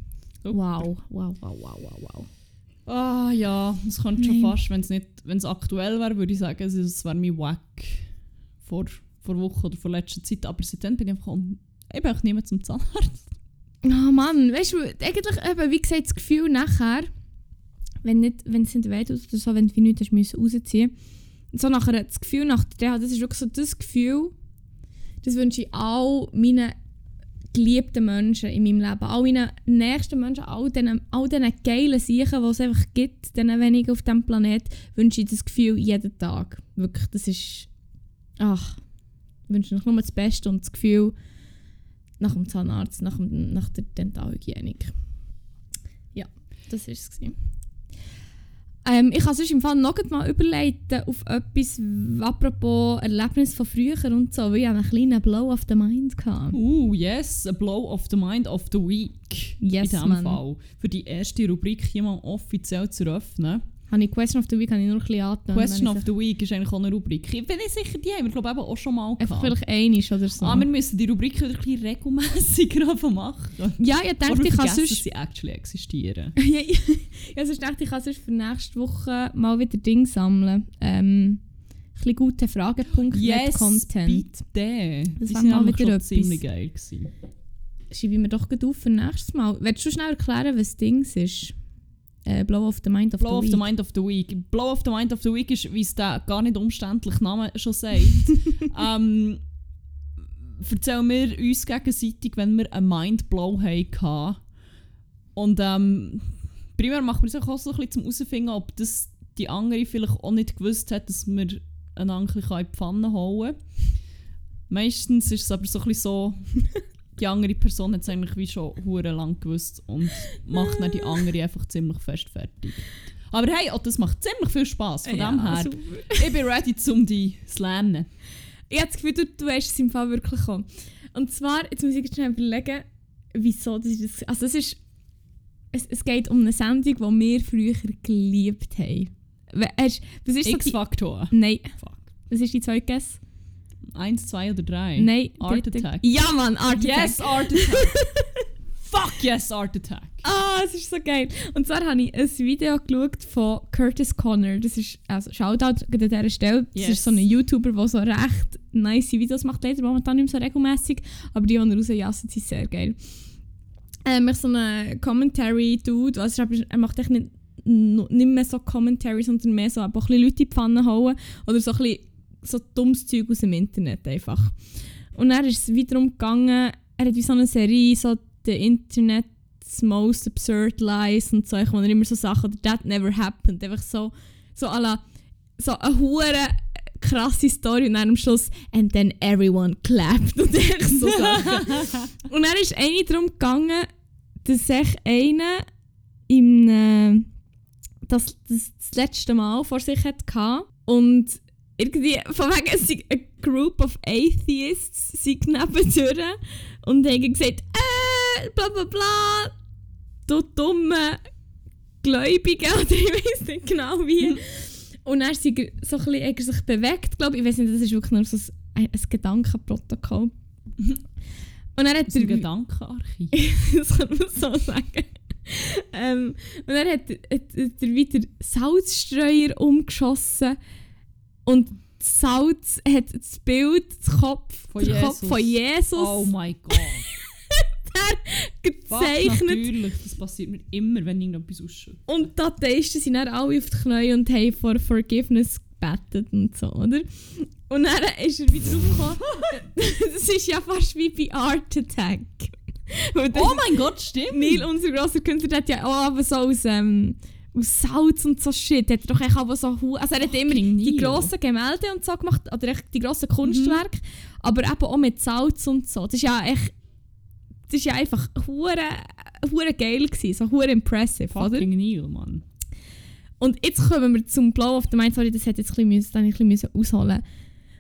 super. Wow, wow, wow, wow, wow, wow. Ah ja, es könnte schon fast, wenn es nicht, wenn es aktuell wäre, würde ich sagen, es, es wäre mein Wack vor, vor Woche oder vor letzter Zeit. Aber seitdem bin ich einfach, un- ich einfach nicht mehr zum Zahnarzt. Oh Mann, weißt du, eigentlich eben, wie gesagt, das Gefühl nachher, wenn, nicht, wenn es nicht weh tut oder so, wenn du nichts hast müssen rausziehen so nachher das Gefühl nach der das ist wirklich so das Gefühl, das wünsche ich all meinen geliebten Menschen in meinem Leben, all meinen nächsten Menschen, all diesen, all diesen geilen Sachen, die es einfach gibt, diesen wenigen auf diesem Planet, wünsche ich das Gefühl jeden Tag. Wirklich, das ist, ach, ich wünsche noch nur das Beste und das Gefühl, nach dem Zahnarzt, nach, dem, nach der Dentalhygienik. Ja, das war es. Ähm, ich habe sonst im Fall noch mal überleiten auf etwas, apropos Erlebnis von früher und so, weil ich einen kleinen Blow of the Mind. Gehabt. Uh, yes, a blow of the mind of the week. Yes, in diesem. Fall. Für die erste Rubrik hier mal offiziell zu öffnen. Habe ich Question of the Week habe ich nur ein bisschen angetan. Question of ich the Week ist eigentlich auch eine Rubrik. Ich bin nicht sicher, die haben wir glaube ich auch schon mal Einfach gehabt. vielleicht einisch oder so. Ah, wir müssen die Rubrik wieder ein bisschen regelmäßiger anfangen *laughs* machen. ja, ich wir ich kann sonst... sie actually existieren. *laughs* ja, ja, ja, sonst dachte ich, ich kann sonst für nächste Woche mal wieder Dinge sammeln. Ähm, ein bisschen gute Fragepunkte Yes, Content. bitte. Das sind mal wieder schon etwas. ziemlich geil gewesen. Schreibe ich mir doch gut auf für nächstes Mal. Willst du schnell erklären, was Dings ist? Äh, Blow of the Mind of Blow the of Week. the Mind of the Week. Blow of the Mind of the Week ist, wie es der gar nicht umständlich Name schon sagt. *laughs* ähm, erzählen wir uns gegenseitig, wenn wir einen Mindblow hatten. Und ähm, primär macht man sich auch so ein bisschen zum herausfinden, ob das die andere vielleicht auch nicht gewusst hat, dass wir einander ein bisschen in die Pfanne hauen können. Meistens ist es aber so ein bisschen so, *laughs* die andere Person hat es eigentlich wie schon hure lang gewusst und macht dann die andere einfach ziemlich fest fertig. Aber hey, auch das macht ziemlich viel Spass. Von Ja, dem her, super. ich bin ready, um die zu lernen. Ich habe das Gefühl, du, du hast es im Fall wirklich gekommen. Und zwar, jetzt muss ich schnell überlegen, wieso das ist. Das, also es ist... Es, es geht um eine Sendung, die wir früher geliebt haben. Hast- Was ist so. X-Faktor. Nein. Fuck. Was ist die zweite Guess? Eins, zwei oder drei? Nein. Art dritte- Attack. Ja, Mann, Art Yes, Attack. Art Attack. *laughs* Fuck yes, Art Attack. Ah, es ist so geil. Und zwar habe ich ein Video geschaut von Curtis Connor. Das ist, also Shoutout an dieser Stelle. Das Yes. ist so ein YouTuber, der so recht nice Videos macht. Leider momentan nicht mehr so regelmäßig. Aber die, die er rausjassen, sind sehr geil. Ähm, ich so einen Commentary-Dude. Also er- er macht echt nicht, nicht mehr so Commentary, sondern mehr so einfach ein bisschen Leute in die Pfanne hauen. Oder so ein bisschen so dummes Zeug aus dem Internet einfach. Und dann ist es wiederum gegangen, er hat wie so eine Serie, so The Internet's Most Absurd Lies und so, wo er immer so Sachen, oder That Never Happened, einfach so, so à la, so eine hure krasse Story und dann am Schluss and then everyone clapped und echt so Sachen. *laughs* und dann ist eine darum gegangen, dass sich einer im äh, das, das, das letzte Mal vor sich hatte und irgendwie von wegen es sei a group of atheists sind nebendurch und haben gesagt äh, bla bla bla du dumme Gläubige *laughs* oder ich weiß nicht genau wie. Und dann sind er so ein bisschen, hat er sich bewegt glaube ich, ich weiß nicht, das ist wirklich nur so ein, ein Gedankenprotokoll. *laughs* Und dann hat ein er Gedankenarchiv. *laughs* das kann man so sagen. ähm, und dann hat, hat, hat er wieder Salzstreuer umgeschossen und Salz hat das Bild, das Kopf, Von den Kopf Jesus. von Jesus Oh mein Gott. Fuck, gezeichnet. natürlich. Das passiert mir immer, wenn irgendetwas ausschaut. Und die Atheisten sind dann alle auf die Knie und haben vor Forgiveness gebetet und so, oder? Und dann ist er wieder aufgekommen. *laughs* das ist ja fast wie bei Art Attack. Oh mein Gott, stimmt. Neil, unser grosser Künstler, der hat ja auch so aus, ähm, aus Salz und so Shit. Hat er doch echt aber so hu- Also er hat immer die grossen Gemälde und so gemacht, oder echt die grossen Kunstwerke, aber eben auch mit Salz und so. Das ist ja echt. Das ist ja einfach hure, hure geil gewesen, so hure impressive, oder? Fucking Neil, Mann. Und jetzt kommen wir zum Blow of the Mind. Sorry, das hätte jetzt ein bisschen, ich ein bisschen ausholen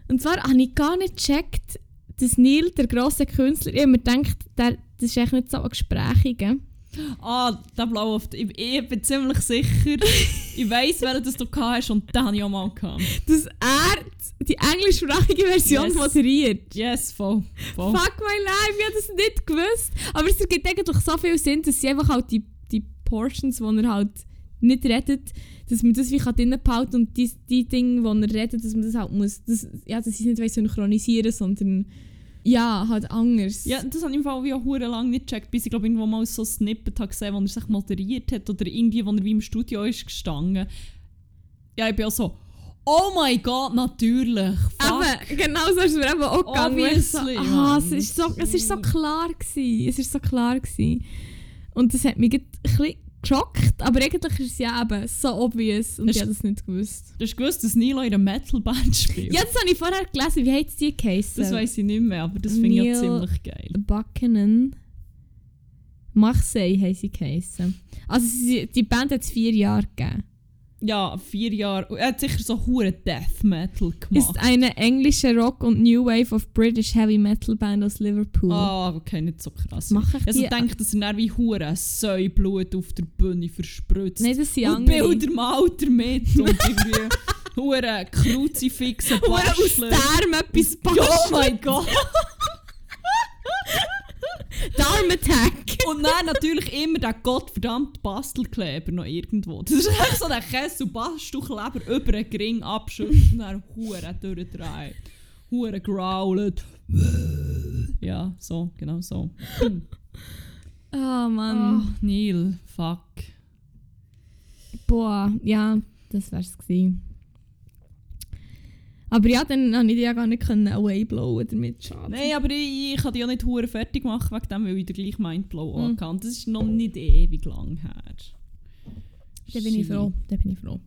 Und zwar habe ich gar nicht gecheckt, dass Neil, der grosse Künstler, ich habe mir gedacht, der, das ist echt nicht so ein Gespräch, gell? Ah, der Blau auf ich, ich bin ziemlich sicher. ich weiss, welchen das du hast und den habe ich auch mal gehabt. dass er die englischsprachige Version Yes. moderiert. Yes, voll. voll. Fuck my life, ich habe das nicht gewusst. Aber es ergibt eigentlich so viel Sinn, dass sie einfach halt die, die Portions, die er halt nicht redet, dass man das wie drinnen behalten und die, die Dinge, die er redet, dass man das halt muss, das, ja, dass es nicht weiss synchronisieren, sondern ja, halt anders. Ja, das habe ich im Fall wie auch hure lang nicht gecheckt, bis ich glaube irgendwo mal so Snippet habe gesehen, wo er sich moderiert hat oder irgendwie, wo er wie im Studio ist gestanden. Ja, ich bin auch so, oh mein Gott, natürlich. Fuck. Aber genau so ist es mir eben auch gegangen. ich So, Obviously, ah, es, ist so, es ist so klar gewesen. Es ist so klar gewesen. Und das hat mich ein bisschen geschockt, aber eigentlich ist es ja eben so obvious und Hast- ich habe das nicht gewusst. Du hast gewusst, dass Nilo in einer Metalband spielt? Ja, das habe ich vorher gelesen. Wie heisst die geheißen? Das weiß ich nicht mehr, aber das finde ich ja ziemlich geil. Buchanan. Marseille heisst sie geheißen. Also sie, die Band hat es vier Jahre gegeben. Ja, vier Jahre. Er hat sicher so hure Death Metal Ist gemacht. eine englische Rock- und New Wave of British Heavy Metal Band aus Liverpool. Ah, okay, nicht so krass. Mach ich also denke, dass er dann wie hure Säublut auf der Bühne verspritzt. Nein, das sind und andere. Bilder malt er mit *laughs* und irgendwie hure Kruzifixe Hure aus basteln. Darm etwas *laughs* Ja, oh mein Gott! *laughs* *laughs* Darm Attack! Und dann natürlich immer der gottverdammte Bastelkleber noch irgendwo. Das ist echt so der und Bastelkleber über den Gring abschütteln und dann Huren durchdrehen. Huren growlen. Ja, so, genau so. Oh Mann. Oh, Neil, fuck. Boah, ja, das wär's gewesen. Aber ja, dann konnte ich die ja gar nicht können away blowen damit. Schade. Nein, aber ich, ich kann die auch nicht hure fertig machen, wegen dem, weil ich den gleichen Mindblow Mhm. Und das ist noch nicht ewig lang her. Da bin ich froh. Da bin ich froh.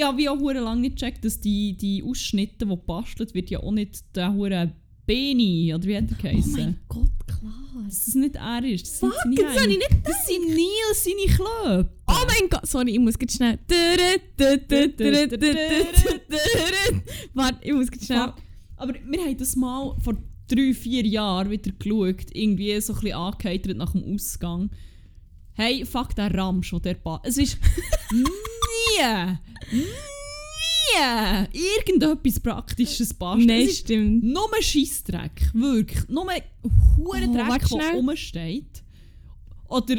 Habe wie auch hure lang nicht gecheckt, dass die, die Ausschnitte, die bastelt, wird ja auch nicht der hure Beni, oder wie hat er Oh mein Gott, klar. dass das nicht er ist. Das sind Fuck, seine das habe ich nicht Das sind Neil, seine Klöpfe. Oh mein Gott, sorry, ich muss jetzt schnell. Warte, ich muss jetzt schnell. Aber wir haben das mal vor drei, vier Jahren wieder geschaut, irgendwie so ein bisschen angeheitert nach dem Ausgang. Hey, fuck der Ramsch, der ba Es ist nie, nie irgendetwas Praktisches basteln. Nein, ist stimmt. nur Scheissdreck, wirklich. Nur hure Oh, Dreck, warte der rumsteht. Oder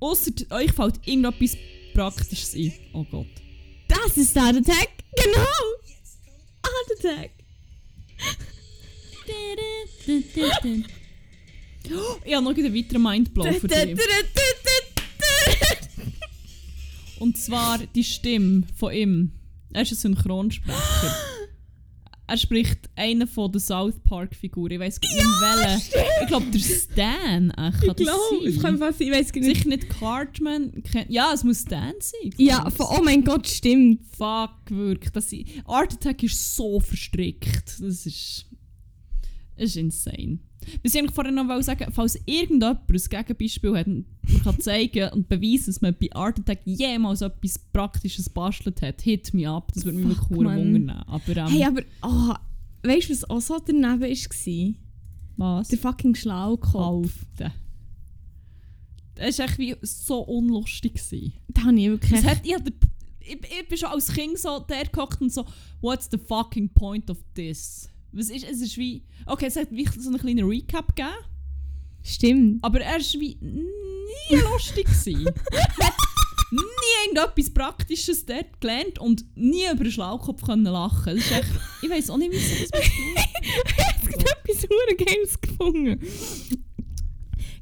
ausser euch fällt irgendetwas Praktisches ein. Oh Gott. Das ist Heart Attack. Genau. Heart Attack. Ich habe noch einen weiteren Mindblow für dich. *laughs* Und zwar die Stimme von ihm. Er ist ein Synchronsprecher. *gasps* er spricht einen von den South Park Figuren. Ich weiß gar nicht welchen. Ich glaube der Stan. Ach, kann Ich glaube, es kann fast sein, ich weiß gar nicht. Sicher nicht Cartman. Ja, es muss Stan sein. Ja, von, oh mein Gott, stimmt. Fuck, wirklich. Das Art Attack ist so verstrickt. Das ist. Das ist insane. Was ich vorhin noch sagen, falls irgendjemand ein Gegenbeispiel hat und man kann zeigen und beweisen, dass man bei Art Attack jemals etwas Praktisches bastelt hat, hit me up. Das würde mich wirklich wundern. Aber ähm, Hey, aber, oh, weißt du, was auch so daneben war? was? Der fucking Schlaukopf. Alter. Das war echt wie so unlustig. Gewesen. Da habe ich wirklich. Das hat, ich, ich, ich bin schon als Kind so der gehockt und so, what's the fucking point of this? Was ist, es ist wie, okay, es hat wie so einen kleinen Recap gegeben, Stimmt. aber er ist wie nie lustig gewesen. Hat nie irgendetwas Praktisches dort gelernt und nie über den Schlaukopf können lachen. Das ist echt, ich weiß auch nicht, wie so das Ich habe etwas hure Geiles gefunden.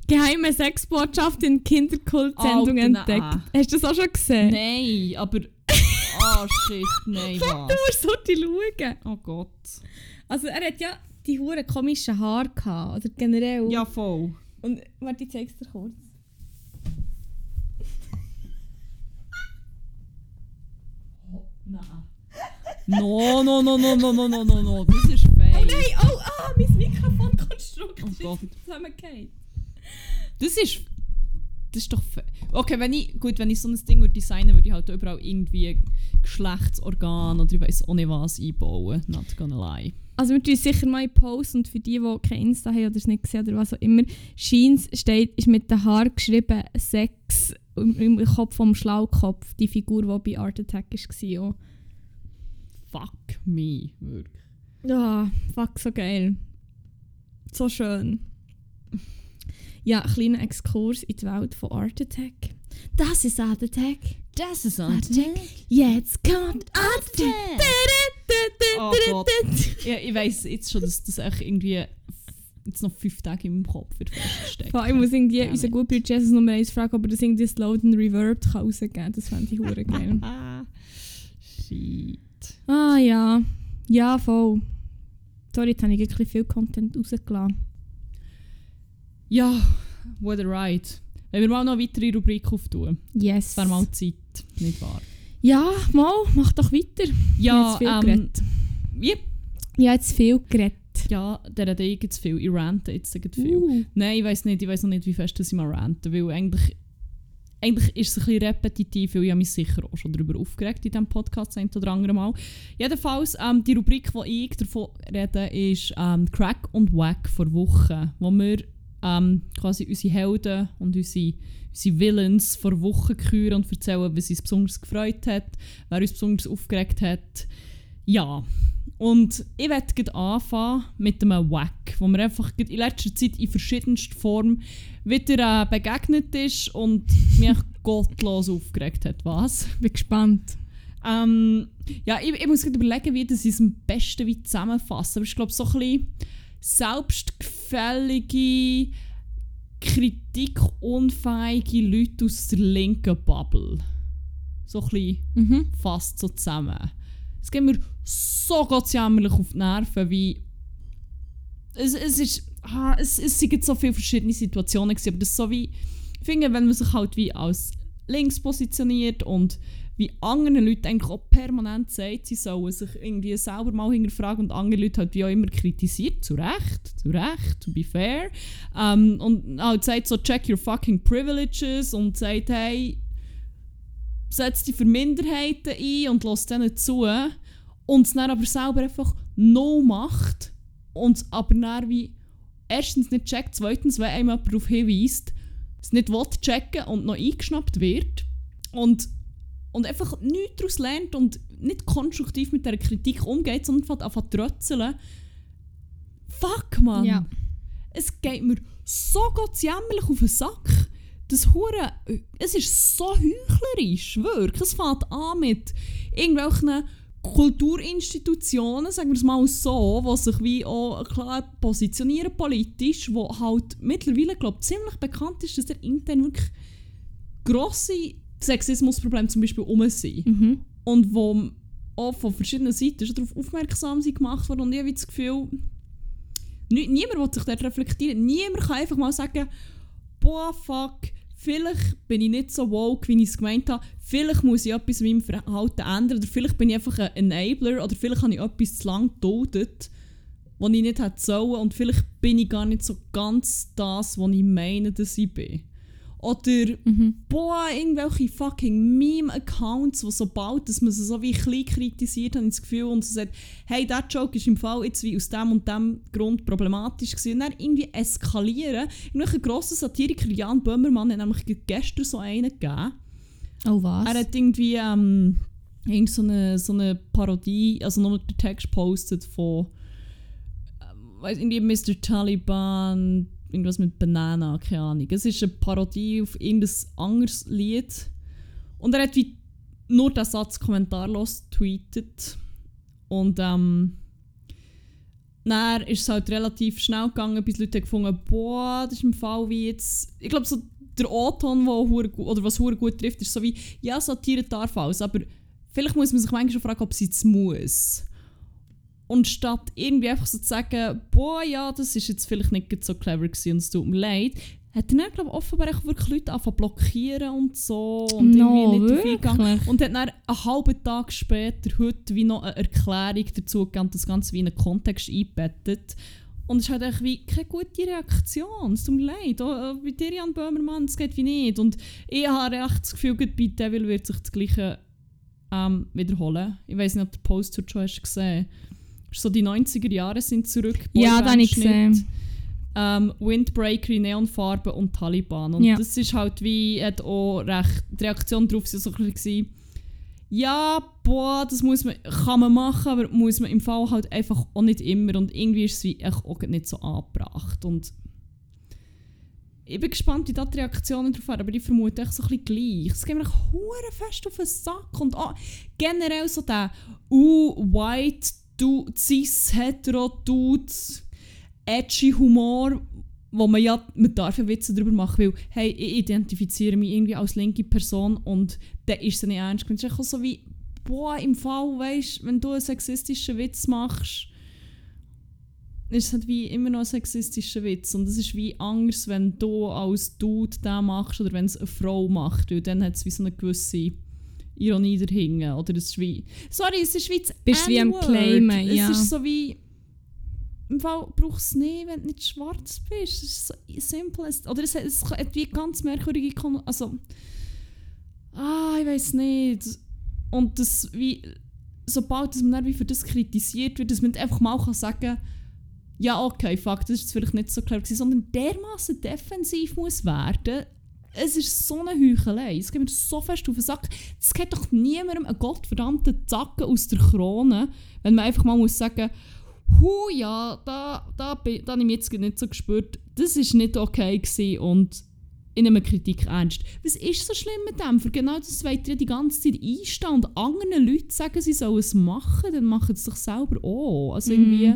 Geheime Sexbotschaft in Kinderkult-Sendung entdeckt. Hast du das auch schon gesehen? Nein, aber, oh shit, nein, Fuck, du was? musst heute schauen. Oh Gott. Also er hat ja die hure komischen Haare gehabt, oder generell. Ja, voll. Und warte, ich zeig's dir kurz. Nein. No, no, no, no, no, no, no, no, no. Das ist fake. Oh nein, oh, ah, mein Mikrofonkonstrukt Oh ist Gott. zusammengefallen. Das ist. Das ist doch. Okay, wenn ich. Gut, wenn ich so ein Ding würde designen, würde ich halt überall irgendwie Geschlechtsorgan oder ich weiß auch nicht was einbauen. Not gonna lie. Also wir tun sicher mal in Post und für die, die kein Insta haben oder es nicht gesehen oder was auch immer, Scheins steht, ist mit den Haaren geschrieben Sex im, im Kopf vom Schlaukopf, die Figur, die bei Art Attack war. auch. Fuck me. Wirklich. Ja, fuck, so geil. So schön. Ja, kleiner Exkurs in die Welt von Art Attack. Das ist Art Attack. Das ist Art Attack. Jetzt kommt Art Attack. Oh Gott. Ja, ich weiss jetzt schon, dass das echt irgendwie jetzt noch fünf Tage in meinem Kopf wird feststecken. Ich muss irgendwie unseren it. guten Bruder Jesus Nummer 1 fragen, ob er das irgendwie Slow and Reverbed kann rausgeben kann. Das fände ich hure geil. Ah, *laughs* shit. ah ja. Ja, voll. Sorry, jetzt habe ich wirklich viel Content rausgelassen. Ja, what a ride. Wenn wir mal noch eine weitere Rubrik auftun. Yes. Es wäre mal Zeit, nicht wahr? Ja, mal, mach doch weiter. Ja, ähm, wie? Ich habe jetzt viel geredet. Ja, der hat eh jetzt viel. Ich rante jetzt viel. Uh. Nein, ich weiß nicht, ich weiß noch nicht, wie fest ich mal ranten, weil eigentlich, eigentlich ist es ein bisschen repetitiv, weil ich habe mich sicher auch schon darüber aufgeregt in diesem Podcast ein oder andere Mal. Jedenfalls, ähm, die Rubrik, die ich davon rede, ist ähm, Crack und Wack vor Wochen, wo wir ähm, quasi unsere Helden und unsere, unsere Villains vor Wochen küren und erzählen, was uns besonders gefreut hat, wer uns besonders aufgeregt hat. Ja, und ich werde anfangen mit einem Wack, wo mir einfach in letzter Zeit in verschiedenster Form wieder äh, begegnet ist und *laughs* mich gottlos aufgeregt hat. Was? Bin gespannt. Ähm, ja, ich, ich muss gerade überlegen, wie das ich es am besten wie zusammenfassen. Aber ich glaube, so ein bisschen selbstgefällige, kritikunfähige Leute aus der linken Bubble. So ein bisschen Mhm. fast so zusammen. Es geht mir so gottsjämmerlich auf die Nerven, wie. Es, es ist. Ah, es, es sind so viele verschiedene Situationen, gewesen, aber das ist so wie. Ich finde, wenn man sich halt wie als links positioniert und wie anderen Leute eigentlich auch permanent sagt, sie sollen sich irgendwie selber mal hinterfragen und andere Leute halt wie auch immer kritisiert, zu Recht, zu Recht, to be fair. Ähm, und halt sagt so, check your fucking privileges und sagt, hey, setzt dich für Minderheiten ein und lässt denen zu und es dann aber selber einfach no macht und es aber dann wie erstens nicht checkt, zweitens, wenn jemand darauf hinweist, es nicht will checken und noch eingeschnappt wird und, und einfach nichts daraus lernt und nicht konstruktiv mit dieser Kritik umgeht, sondern fängt zu trötzeln. Fuck, man! Ja. Es geht mir so gottsjämmerlich auf den Sack. Das Hure, es ist so heuchlerisch, wirklich. Es fängt an mit irgendwelchen Kulturinstitutionen, sagen wir es mal so, die sich wie auch klar positionieren politisch, wo halt mittlerweile, glaube ich, ziemlich bekannt ist, dass der intern wirklich grosse Sexismusprobleme zum Beispiel um sind. Mhm. Und wo auch von verschiedenen Seiten schon darauf aufmerksam sind gemacht worden und ich habe das Gefühl, nie, niemand will sich dort reflektieren. Niemand kann einfach mal sagen, boah, fuck, vielleicht bin ich nicht so woke, wie ich es gemeint habe. Vielleicht muss ich etwas in meinem Verhalten ändern oder vielleicht bin ich einfach ein Enabler oder vielleicht habe ich etwas zu lange geduldet, was ich nicht hätte sollen und vielleicht bin ich gar nicht so ganz das, was ich meine, dass ich bin. Oder Mhm. boah, irgendwelche fucking Meme-Accounts, wo sobald dass man sie so wie klein kritisiert, habe ich das Gefühl und so sagt, hey, der Joke ist im Fall jetzt wie aus dem und dem Grund problematisch gewesen. Und dann irgendwie eskalieren. Irgendwelcher grosser Satiriker, Jan Böhmermann, hat nämlich gestern so einen gegeben. Oh was? Er hat irgendwie ähm, irgend so, eine, so eine Parodie, also nur den Text postet von ähm, weiss, irgendwie Mr. Taliban, irgendwas mit Banana, keine Ahnung. Es ist eine Parodie auf irgendein anderes Lied. Und er hat wie nur den Satz kommentarlos tweetet. Und ähm, dann ist es halt relativ schnell gegangen, bis Leute gefunden boah, das ist im Fall wie jetzt... Ich glaube, so der O-Ton, oder was hure gut trifft, ist so wie, ja, Satire darf alles, aber vielleicht muss man sich manchmal schon fragen, ob sie es muss. Und statt irgendwie einfach so zu sagen, boah, ja, das ist jetzt vielleicht nicht so clever gewesen und es tut mir leid, hat er dann, glaube ich, offenbar echt wirklich Leute angefangen blockieren und so und No, irgendwie nicht wirklich? Und hat dann einen halben Tag später, heute, wie noch eine Erklärung dazu gegeben und das Ganze wie in einen Kontext eingebettet. Und es ist halt echt wie keine gute Reaktion. Es tut mir leid. Auch, äh, bei dir, Jan Böhmermann, das geht wie nicht. Und ich habe echt das Gefühl, bei Devil wird sich das Gleiche ähm, wiederholen. Ich weiß nicht, ob den Post schon hast gesehen So die 90er Jahre sind zurück. Ja, das habe ich gesehen. Ähm, Windbreaker in Neonfarben und Taliban. Und Ja. das ist halt wie, hat auch recht, die Reaktion darauf war so ein bisschen, ja, boah, das muss man, kann man machen, aber muss man im Fall halt einfach auch nicht immer. Und irgendwie ist es wie echt auch nicht so angebracht. Und ich bin gespannt, wie da die Reaktionen darauf waren, aber ich vermute echt so ein bisschen gleich. Es geht mir echt fest auf den Sack. Und auch generell so der uh, white, du, cis, hetero, dudes, edgy Humor, wo man ja, man darf ja Witze darüber machen, weil, hey, ich identifiziere mich irgendwie als linke Person und dann ist es nicht ernst gemeint. Es ist so wie, boah, im Fall, weißt wenn du einen sexistischen Witz machst, ist es halt wie immer noch ein sexistischer Witz. Und es ist wie anders, wenn du als Dude den machst oder wenn es eine Frau macht. Weil dann hat es wie so eine gewisse Ironie dahinter. Oder ist wie. Sorry, es ist wie das Bist wie am. Claimen, ja. Es ist so wie. Im Fall brauchst du es nicht, wenn du nicht schwarz bist. Es ist so simpel. Oder es hat, es hat wie ganz merkwürdige. Kon also. Ah, ich weiß nicht. Und das wie. Sobald man dann wie für das kritisiert wird, dass man einfach mal kann sagen ja, okay, fuck, das ist vielleicht nicht so klar gewesen, sondern dermaßen defensiv muss werden. Es ist so eine Heuchelei. Es geht mir so fest auf den Sack. Es geht doch niemandem einen gottverdammten Zacken aus der Krone, wenn man einfach mal muss sagen hu ja, da, da, bin- da habe ich mich jetzt nicht so gespürt. Das ist nicht okay gewesen und ich nehme Kritik ernst. Was ist so schlimm mit dem? Für genau das wollt ihr die ganze Zeit einstehen und anderen Leuten sagen, sie sollen es machen, dann machen sie es doch selber auch. Also irgendwie,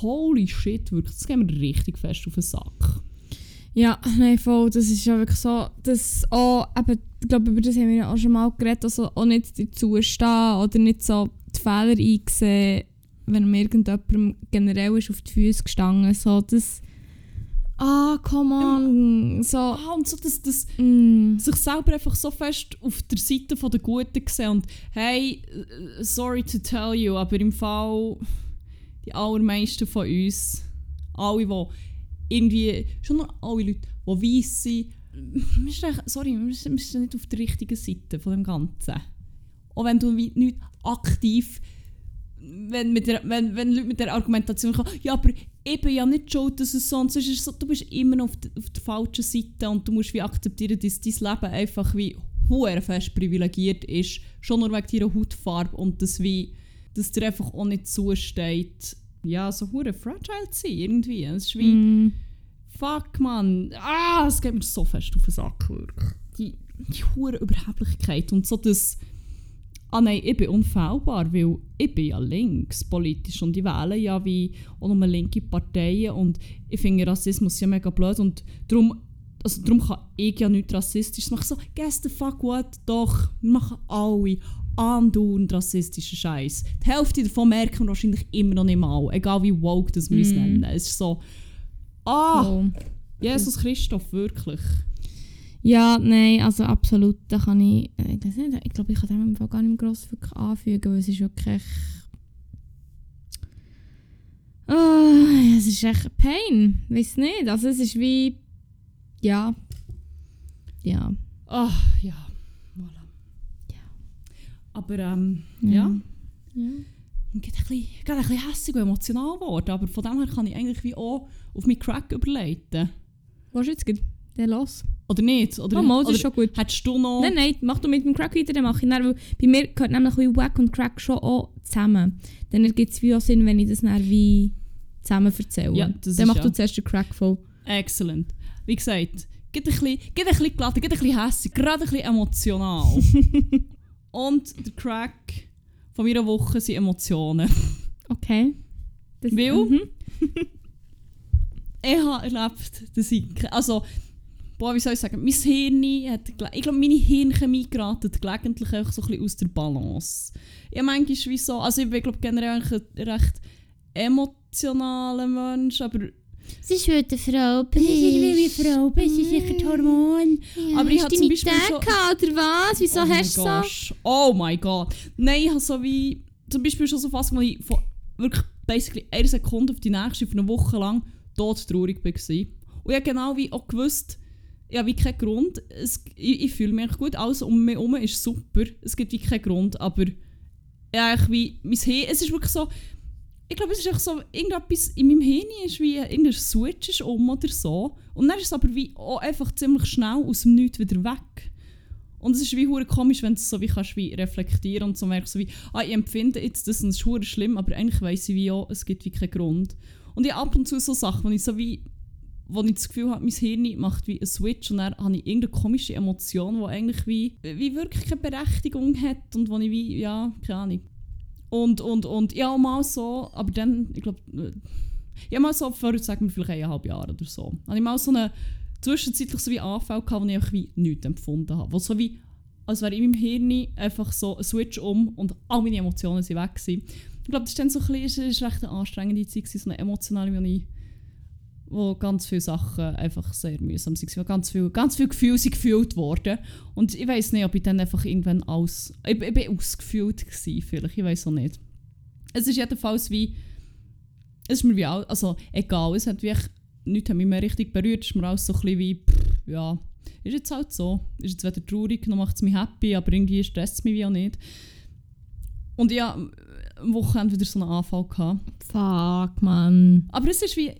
holy shit, wirklich, das geht mir richtig fest auf den Sack. Ja, nein, voll. Das ist ja wirklich so, dass auch, eben, ich glaube, über das haben wir ja auch schon mal geredet, also auch nicht dazu stehen oder nicht so die Fehler einsehen, wenn mir irgendjemandem generell ist auf die Füße gestanden. So, das. Ah, come on. So. Ah, und so, dass das Mm, sich selber einfach so fest auf der Seite von der Guten sehen und hey, sorry to tell you, aber im Fall die allermeisten von uns, alle, die irgendwie, schon noch alle Leute, die weiss sind, wir sind sorry, wir sind, nicht auf der richtigen Seite von dem Ganzen. Auch wenn du nicht aktiv wenn, mit der, wenn, wenn Leute mit der Argumentation kommen, ja, aber ich bin ja nicht schuld, dass es so und so ist. So, du bist immer noch auf, der- auf der falschen Seite und du musst wie akzeptieren, dass dein Leben einfach wie hoher fest privilegiert ist, schon nur wegen deiner Hautfarbe und dass, wie, dass dir einfach auch nicht zusteht, ja, so hure fragile zu sein, irgendwie. Es ist wie, mm, fuck, man, ah, es geht mir so fest auf den Sack. Die, die hure Überheblichkeit und so das, ah nein, ich bin unfehlbar, weil ich bin ja links politisch und ich wähle ja wie auch nur linke Parteien und ich finde Rassismus ja mega blöd und darum, also darum kann ich ja nichts Rassistisches machen. So, guess the fuck what, doch, wir machen alle andauernd rassistischen Scheiß. Die Hälfte davon merken wir wahrscheinlich immer noch nicht mal, egal wie woke das wir es Mm. nennen. Es ist so, ah, voll. Jesus Christoph, wirklich. Ja, nein, also absolut, da kann ich, äh, ich weiß nicht, ich glaube, ich kann dem Fall gar nicht gross wirklich anfügen, weil es ist wirklich... Ah, es ist echt Pain, weiß nicht, also es ist wie... Ja. Ja. Ah, ja, voilà. Ja. Aber ähm, Ja. ja, ich bin ein bisschen, bisschen hässig und emotional geworden, aber von dem her kann ich eigentlich wie auch auf meinen Crack überleiten. Was jetzt geht? Der los. Oder nicht? Oder, Oh, mal, das oder ist schon gut. hättest du noch... Nein, nein, mach du mit dem Crack weiter, dann mache ich dann, weil bei mir gehört nämlich wie Wack und Crack schon auch zusammen. Dann ergibt es wie auch Sinn, wenn ich das dann wie zusammen erzähle. Ja, das dann ist mach ja- du zuerst den Crack voll. Excellent. Wie gesagt, geht ein bisschen, geht ein bisschen geladen, geht ein bisschen hässig, gerade ein bisschen emotional. *laughs* und der Crack von meiner Woche sind Emotionen. *laughs* Okay. Das, Weil? Mhm. *laughs* ich habe erlebt, dass ich, also, boah, wie soll ich sagen, mein Hirn hat, ich glaube, meine Hirnchemie geraten gelegentlich einfach so ein bisschen aus der Balance. Ich manchmal wie so, also ich bin glaube generell ein recht emotionaler Mensch, aber Sie ist heute eine Frau. Das ist wie Frau, das ist sicher die Hormone. Ja, Aber ich hast hab du zum Beispiel schon- gehabt, oder was? Wieso oh hast du so? Oh mein Gott. Nein, ich habe so wie, zum Beispiel schon so fast, ich von wirklich basically eine Sekunde auf die nächste, für eine Woche lang todtraurig war. Und ich habe genau wie auch gewusst, habe wie keinen Grund. Es, ich, ich fühle mich gut, alles um mich herum ist super. Es gibt wie keinen Grund, aber ja, ich wie, mein Hirn, es ist wirklich so, ich glaube, es ist echt so, irgendetwas in meinem Hirn ist wie, irgendein Switch ist um oder so. Und dann ist es aber wie auch einfach ziemlich schnell aus dem Nichts wieder weg. Und es ist wie hure komisch, wenn du so wie kannst wie reflektieren und so merkst so wie, ah, ich empfinde jetzt das und es ist hure schlimm, aber eigentlich weiss ich wie auch, es gibt wie keinen Grund. Und ich ab und zu so Sachen, wo ich so wie, wo ich das Gefühl habe, mein Hirn macht wie einen Switch und dann habe ich irgendeine komische Emotion, die eigentlich wie, wie wirklich keine Berechtigung hat und wo ich wie, ja, keine Ahnung. Und, und, und ja, mal so, aber dann, ich glaube, ja, mal so vor, sagen wir vielleicht eineinhalb Jahren oder so, habe ich mal so eine zwischenzeitlich so wie Anfall gehabt, wo ich einfach wie nichts empfunden habe. Wo so wie, als wäre in meinem Hirn einfach so ein Switch um und all meine Emotionen sind weg gewesen. ich glaube, das war dann so ein bisschen, es war recht eine anstrengende Zeit, gewesen, so eine emotionale, wo, ich, wo ganz viele Sachen einfach sehr mühsam waren, wo ganz viele ganz viel Gefühle sind gefühlt wurden. Und ich weiß nicht, ob ich dann einfach irgendwann aus, ich, ich bin ausgefühlt gewesen, vielleicht, ich weiß auch nicht. Es ist jedenfalls wie, es ist mir wie, auch, also egal, es hat wie, nichts hat mich mehr richtig berührt, es ist mir alles so ein bisschen wie, pff, ja, ist jetzt halt so. Ist jetzt weder traurig, noch macht es mich happy, aber irgendwie stresst es mich wie auch nicht. Und ja, am Wochenende wieder so einen Anfall gehabt. Fuck, Mann. Aber es ist wie,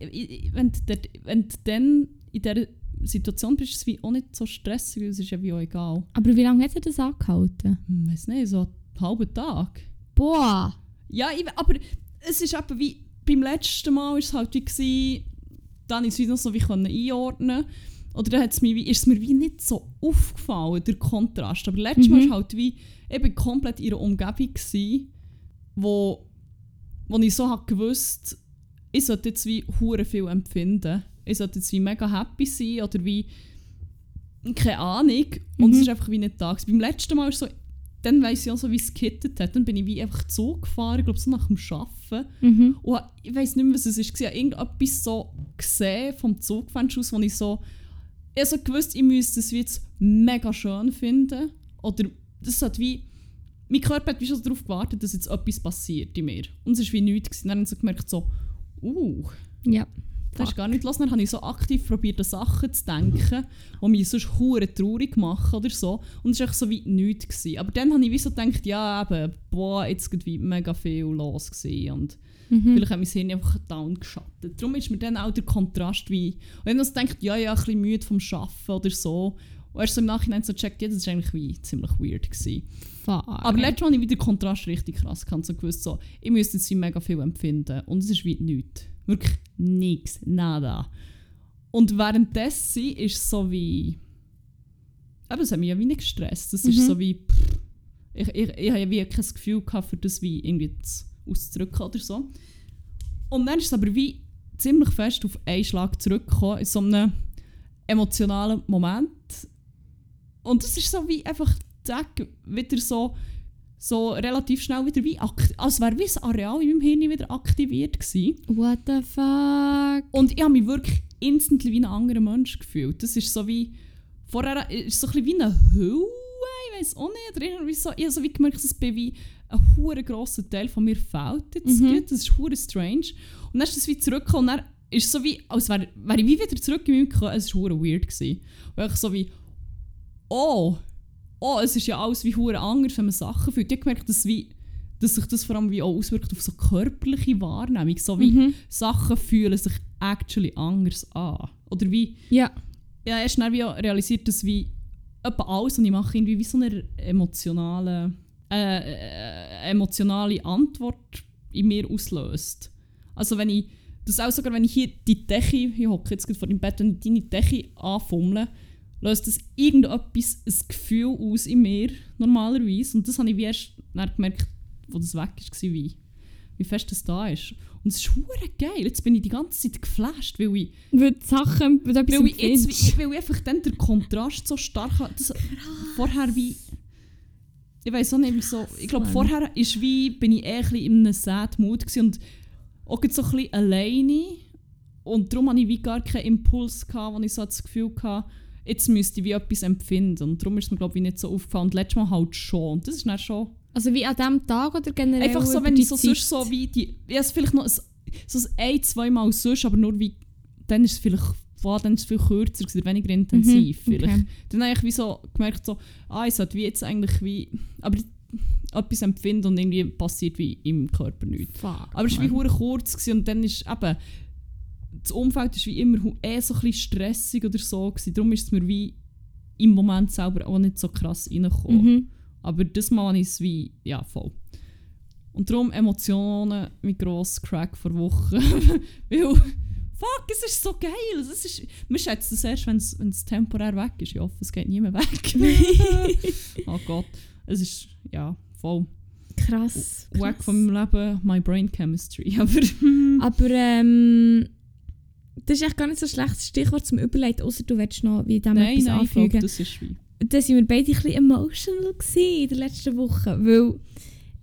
wenn du, dort, wenn du dann in dieser Situation bist, ist es wie auch nicht so stressig, es ist ja wie auch egal. Aber wie lange hat er das angehalten? Hm, weiß nicht, so einen halben Tag. Boah. Ja, ich, aber es ist eben wie, beim letzten Mal ist es halt wie gewesen, dann ist es wieder so wie können einordnen oder hat's mir wie, ist es mir wie nicht so aufgefallen, der Kontrast. Aber letztes Mal Mhm. ist halt wie, bin komplett in einer Umgebung gewesen, wo, wo ich so gewusst, ich sollte jetzt wie hure viel empfinden. Ich sollte jetzt wie mega happy sein oder wie, keine Ahnung. Und es Mhm. ist einfach wie nicht da. Beim letzten Mal ist so, dann weiss ich auch so, wie es gekittet hat. Dann bin ich wie einfach Zug gefahren, ich glaube so nach dem Arbeiten. Mhm. Und ich weiß nicht mehr, was es war. Ich habe irgendetwas so gesehen vom Zugfenster aus, wo ich so... Ich so gewusst, ich müsste wie jetzt mega schön finden. Oder das hat wie... Mein Körper hat wie schon darauf gewartet, dass jetzt etwas passiert in mir. Und es war wie nichts. gewesen. Dann habe ich so gemerkt, so... Uh, Ja. das ist gar nicht los. Dann habe ich so aktiv probiert, an Sachen zu denken, die mich sonst hure traurig machen oder so. Und es war so wie nichts. Gewesen. Aber dann habe ich wie so gedacht, ja eben, boah, jetzt geht wie mega viel los gewesen. Und Mhm. vielleicht hat mein Hirn einfach down geschattet. Darum ist mir dann auch der Kontrast wie... Und wenn man denkt, ja, ja, ein bisschen müde vom Arbeiten oder so. Und erst so im Nachhinein so checkt, ja, das war eigentlich wie ziemlich weird gewesen. Fuck. Aber letztes Mal habe ich wieder den Kontrast richtig krass gehabt. So gewusst, so, ich müsste jetzt wie mega viel empfinden. Und es ist wie nichts. Wirklich nichts. Nada. Und währenddessen ist es so wie... Aber es hat mich ja wie nicht gestresst. Es ist Mhm. so wie... Pff, ich, ich, ich habe ja wie kein Gefühl gehabt, für das wie irgendwie zu, auszudrücken oder so. Und dann ist es aber wie ziemlich fest auf einen Schlag zurückgekommen, in so einem emotionalen Moment. Und das ist so wie einfach zack, wieder so, so relativ schnell wieder wie als wäre wie das Areal in meinem Hirn wieder aktiviert gewesen. What the fuck? Und ich habe mich wirklich instantly wie ein anderer Mensch gefühlt. Das ist so wie, vorher ist so ein bisschen wie eine Hülle, weiß auch nicht, oder irgendwie so, ich habe so wie gemerkt, dass bin wie ein hure grosser Teil von mir fehlt jetzt Mhm. das ist hure strange. Und dann ist das wie zurückgekommen und dann ist es so wie, als wäre wär ich wie wieder zurück in meinem Körper, es war hure weird gewesen. Und ich so wie, oh, oh, es ist ja alles wie hure anders, wenn man Sachen fühlt. Ich habe gemerkt, dass, wie, dass sich das vor allem wie auch auswirkt auf so körperliche Wahrnehmung, so wie Mhm. Sachen fühlen sich actually anders an. Oder wie, Ja. ja, erst dann wie realisiert, dass wie etwa alles, was ich mache, irgendwie wie so eine emotionale, äh, äh, emotionale Antwort in mir auslöst. Also wenn ich, das auch sogar wenn ich hier die Decke, ich hocke jetzt gerade vor dem Bett, wenn ich deine Decke anfummle, löst das irgendetwas, ein Gefühl aus in mir, normalerweise. Und das habe ich wie erst gemerkt, wo das weg war, wie, wie fest das da ist. Und es ist hure geil. Jetzt bin ich die ganze Zeit geflasht, weil ich Weil die Sachen, weil weil ich, jetzt, weil ich einfach dann den Kontrast so stark habe. Vorher wie. Ich weiß auch nicht, wieso. Ich glaube, vorher ist wie, bin ich eher ein bisschen in einem sad Mood und auch so ein bisschen alleine. Und darum hatte ich wie gar keinen Impuls, gehabt, wo ich so das Gefühl hatte, jetzt müsste ich wie etwas empfinden. Und darum ist es mir, glaube ich, nicht so aufgefallen. Und letztes Mal halt schon. Und das ist dann schon. Also wie an diesem Tag oder generell Einfach so, wenn ich so Zeit? sonst so wie die. Ja, es vielleicht noch ein, so ein, zwei Mal sonst, aber nur wie. Dann ist es vielleicht. Wow, dann ist es viel kürzer, oder weniger intensiv. Mhm, vielleicht. okay. Dann habe ich wie so gemerkt, so, ah, ich sollte wie jetzt eigentlich wie. Aber etwas empfinden und irgendwie passiert wie im Körper nichts. Fuck, Aber es war wie kurz gewesen, und dann ist eben. Das Umfeld ist wie immer eh so ein bisschen stressig oder so. Gewesen. Darum ist es mir wie im Moment selber auch nicht so krass reingekommen. Mhm. Aber das Mal ist es wie, ja, voll. Und darum Emotionen mit gross Crack vor Wochen. *laughs* Weil, fuck, es ist so geil. Es ist, man schätzt es erst, wenn es temporär weg ist. Ich hoffe, es geht nie mehr weg. *laughs* oh Gott. Es ist, ja, voll. Krass. Krass. von meinem Leben, my brain chemistry. *laughs* Aber, Aber ähm, das ist echt gar nicht so ein schlechtes Stichwort zum Überleiten, außer du willst noch wie dem nein, etwas nein, anfügen. das ist wie. Da sind wir beide ein bisschen emotional in der letzten Woche, weil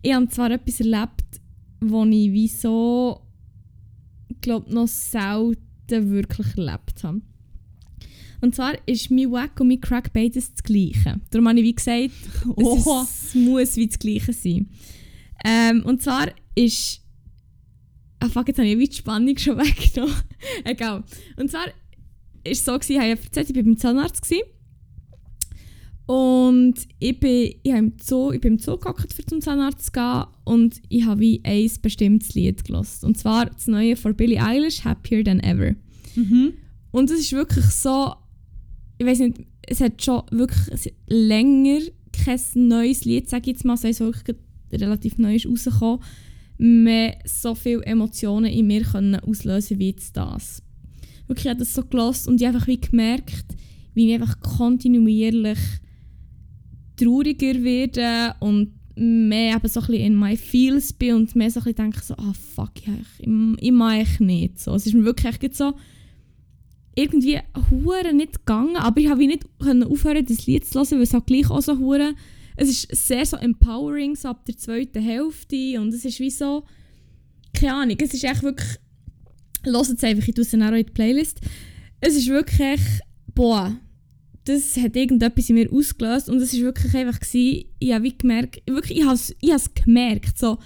ich habe zwar etwas erlebt, wo ich wie so, glaube noch selten wirklich erlebt habe. Und zwar ist mein Wack und mein Crack beides das Gleiche. Darum habe ich wie gesagt, *laughs* Oha. es, muss wie das Gleiche sein. Ähm, und zwar ist... Ah fuck, jetzt habe ich wie die Spannung schon *laughs* weggenommen. Egal. Und zwar war es so, gewesen, ich habe erzählt, ich war beim Zahnarzt. Gewesen. Und ich bin, ich, im Zoo, ich bin im Zoo gehockt, für zum Zahnarzt zu gehen. Und ich habe wie ein bestimmtes Lied gehört. Und zwar das neue von Billie Eilish, Happier Than Ever. Mhm. Und es ist wirklich so, ich weiß nicht, es hat schon wirklich länger kein neues Lied, sage ich jetzt mal, es wirklich gerade relativ neu ist rausgekommen, mehr so viele Emotionen in mir können auslösen wie jetzt das. Wirklich, ich habe das so gelassen und ich habe einfach wie gemerkt, wie ich einfach kontinuierlich trauriger werde und mehr eben so ein bisschen in my feels bin und mehr so ein bisschen denke so, ah fuck, ja, ich, ich, ich mache echt nicht so. Es ist mir wirklich echt so irgendwie hure nicht gegangen, aber ich habe nicht können aufhören das Lied zu hören, weil es halt gleich auch so hure es ist sehr so empowering so ab der zweiten Hälfte und es ist wie so keine Ahnung, es ist echt wirklich hört es einfach, ich tue es dann auch in die Playlist es ist wirklich echt, boah das hat irgendetwas in mir ausgelöst und es ist wirklich einfach gewesen, ich habe gemerkt, wirklich, ich habe es gemerkt, so,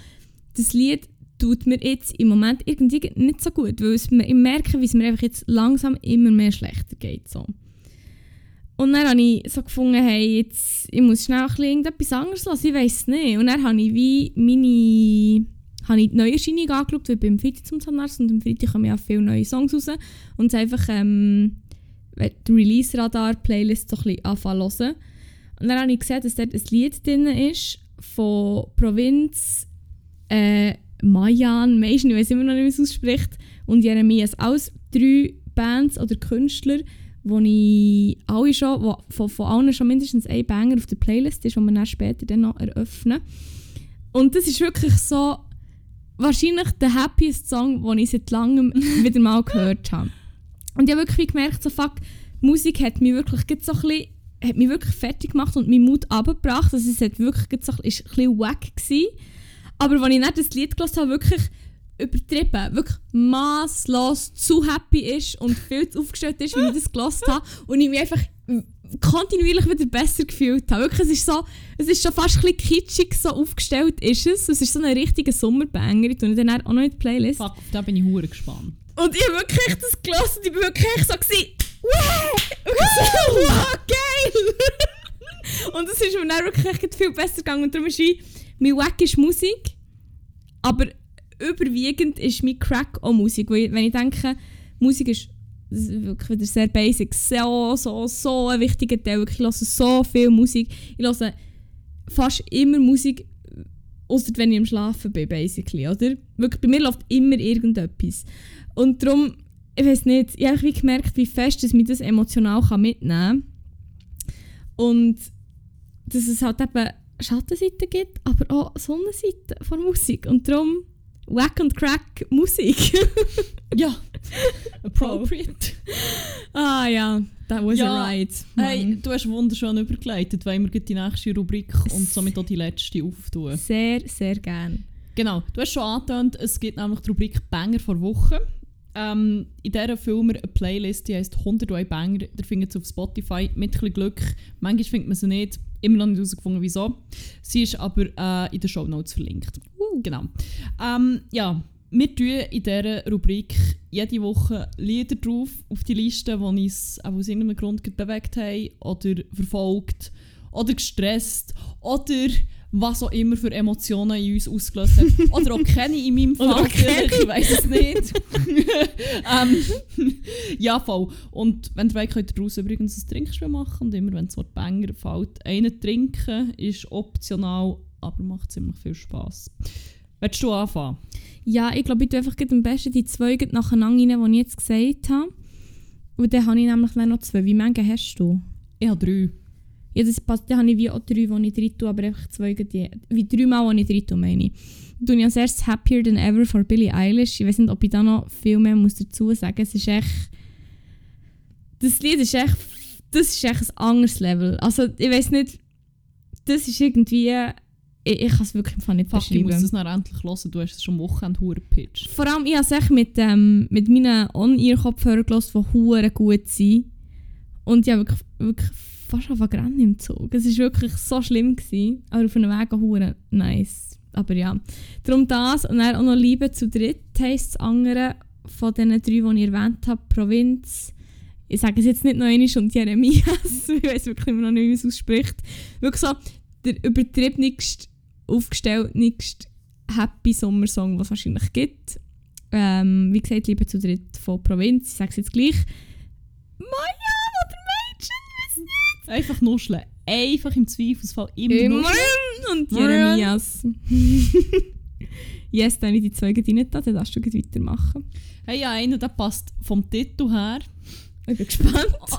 das Lied tut mir jetzt im Moment irgendwie nicht so gut, weil es, ich merke, wie es mir einfach jetzt langsam immer mehr schlechter geht, so. Und dann habe ich so gefunden, hey, jetzt, ich muss schnell ein bisschen irgendetwas anderes lassen, ich weiß es nicht. Und dann habe ich wie meine habe ich die Neuerscheinung angeschaut, weil am Freitag zum Zahnarzt und am Freitag kommen ja viele neue Songs raus und es einfach ähm, die Release-Radar-Playlist so ein bisschen anfangen zu hören. Und dann habe ich gesehen, dass dort ein Lied drin ist von Provinz äh, Mayan, Mayan, ich weiß immer noch nicht, wie es ausspricht, und Jeremias. Alles drei Bands oder Künstler, wo ich alle schon, wo von, von allen schon mindestens ein Banger auf der Playlist ist, den wir dann später dann noch eröffnen. Und das ist wirklich so wahrscheinlich der happiest Song, den ich seit langem *laughs* wieder mal gehört habe. Und ich habe wirklich gemerkt, so fuck, Musik hat mich wirklich so ein bisschen, hat mich wirklich fertig gemacht und meinen Mut abgebracht. Also es hat wirklich so, ein bisschen wack gewesen. Aber als ich dann das Lied gehört habe, wirklich übertrieben, wirklich maßlos zu happy ist und viel zu aufgestellt ist, wie ich das gehört habe. Und ich mich einfach kontinuierlich wieder besser gefühlt habe. Wirklich, es ist so, es ist schon fast ein bisschen kitschig so aufgestellt ist es. Es ist so ein richtiger Sommerbanger. Ich tue dann auch noch in die Playlist. Fuck, da bin ich hure gespannt. Und ich habe wirklich das gelassen und ich war wirklich so, gewesen, wow! So, wow, geil! *laughs* und es ist mir dann wirklich viel besser gegangen. Und darum ist wie, mein Wack ist Musik, aber überwiegend ist mein Crack auch Musik. Weil, wenn ich denke, Musik ist wirklich wieder sehr basic, so, so, so ein wichtiger Teil. Ich höre so viel Musik. Ich höre fast immer Musik, außer wenn ich am Schlafen bin, basically, oder? Wirklich, bei mir läuft immer irgendetwas. Und darum, ich weiß nicht, ich habe gemerkt, wie fest dass mich das emotional kann mitnehmen kann. Und dass es halt eben Schattenseiten gibt, aber auch Sonnenseiten von Musik. Und darum Wack und Crack Musik. *laughs* Ja, appropriate. *laughs* ah ja, that was Ja, a ride. Hey, Mann. du hast wunderschön übergeleitet, weil wir die nächste Rubrik und somit auch die letzte auftun. Sehr, sehr gern. Genau, du hast schon angetönt, es gibt nämlich die Rubrik Banger vor Woche. Ähm, in dieser filmen wir eine Playlist, die heisst 101 Banger. Ihr findet sie auf Spotify mit ein bisschen Glück. Manchmal findet man sie nicht, immer noch nicht herausgefunden, wieso. Sie ist aber äh, in den Shownotes verlinkt. Genau. Ähm, ja, wir tun in dieser Rubrik jede Woche Lieder drauf auf die Liste, die uns auch aus irgendeinem Grund bewegt haben oder verfolgt oder gestresst oder was auch immer für Emotionen in uns ausgelöst hat. *laughs* Oder auch keine in meinem Fall, ich weiß es nicht. *laughs* ähm, *laughs* ja, voll. Und wenn ihr wollt, könnt ihr daraus übrigens ein Trinkspiel machen und immer wenn das Wort Banger fällt, einen trinken ist optional, aber macht ziemlich viel Spass. Willst du anfangen? Ja, ich glaube, ich tue einfach am besten die zwei nacheinander rein, die ich jetzt gesagt habe. Und dann habe ich nämlich noch zwei. Wie viele hast du? Ich habe drei. Ja, das passt. Dann habe ich wie auch drei, die ich drin tue, aber einfach zwei, die, wie dreimal, die ich drin tue, meine ich. Tue ich als erstes Happier Than Ever von Billie Eilish. Ich weiß nicht, ob ich da noch viel mehr muss dazu sagen muss. Es ist echt... Das Lied ist echt... Das ist echt ein anderes Level. Also, ich weiß nicht... Das ist irgendwie... ich, ich kann es wirklich nicht Fuck, ich muss beschreiben. das noch endlich hören. Du hast es schon Wochenende hure pitch. Vor allem, ich habe es echt mit, ähm, mit meinen On-Ear-Kopfhörern gehört, die hure gut sind. Und ich habe wirklich, wirklich fast auf Rennen im Zug. Es war wirklich so schlimm. Gewesen, aber auf einem Weg hure nice. Aber ja, darum das. Und dann auch noch Liebe zu dritt heisst das andere von den drei, die ich erwähnt habe. Provinz. Ich sage es jetzt nicht noch einmal und Jeremias. *laughs* ich weiß wirklich immer noch nicht, wie es ausspricht. Wirklich so der übertriebenigste, aufgestellteste Happy Sommersong, was es wahrscheinlich gibt. Ähm, wie gesagt, Liebe zu dritt von Provinz. Ich sage es jetzt gleich. Mädchen, Einfach nuscheln. Einfach im Zweifelsfall immer Immer nuscheln. und. Jeremias. *laughs* yes, dann habe ich die zwei gerade rein, dann darfst du gleich weitermachen. Hey, ja, einer, der passt vom Titel her. Ich bin gespannt. *laughs*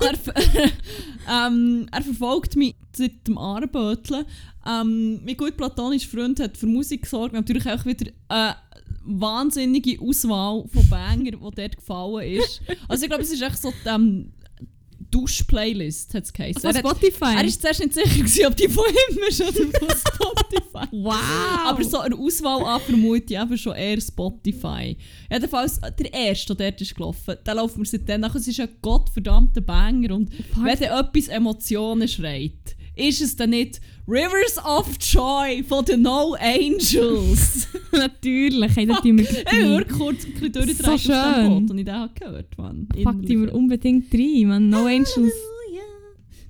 er, *laughs* ähm, er verfolgt mich seit dem Armböteln. Ähm, mein gut platonischer Freund hat für Musik gesorgt. Natürlich auch wieder eine wahnsinnige Auswahl von Banger, die dort gefallen ist. Also ich glaube, es ist echt so ähm, Dusch-Playlist, hat es geheißen. Von Er, hat- Spotify. er ist zuerst nicht sicher, gewesen, ob die von ihm ist oder von *laughs* Spotify. wow. Aber so eine Auswahl an vermute ich eben schon eher Spotify. Jedenfalls, der erste, der dort ist gelaufen, der läuft mir seitdem nach. Es ist ein gottverdammter Banger und Fuck. wenn dann etwas Emotionen schreit, ist es dann nicht Rivers of Joy von den No Angels. *laughs* Natürlich, hey, das tun wir ich habe wirklich kurz ein bisschen durchgedreht So auf dem. Boot und ich habe gehört, Mann. Pack die wir unbedingt rein, man. No Angels.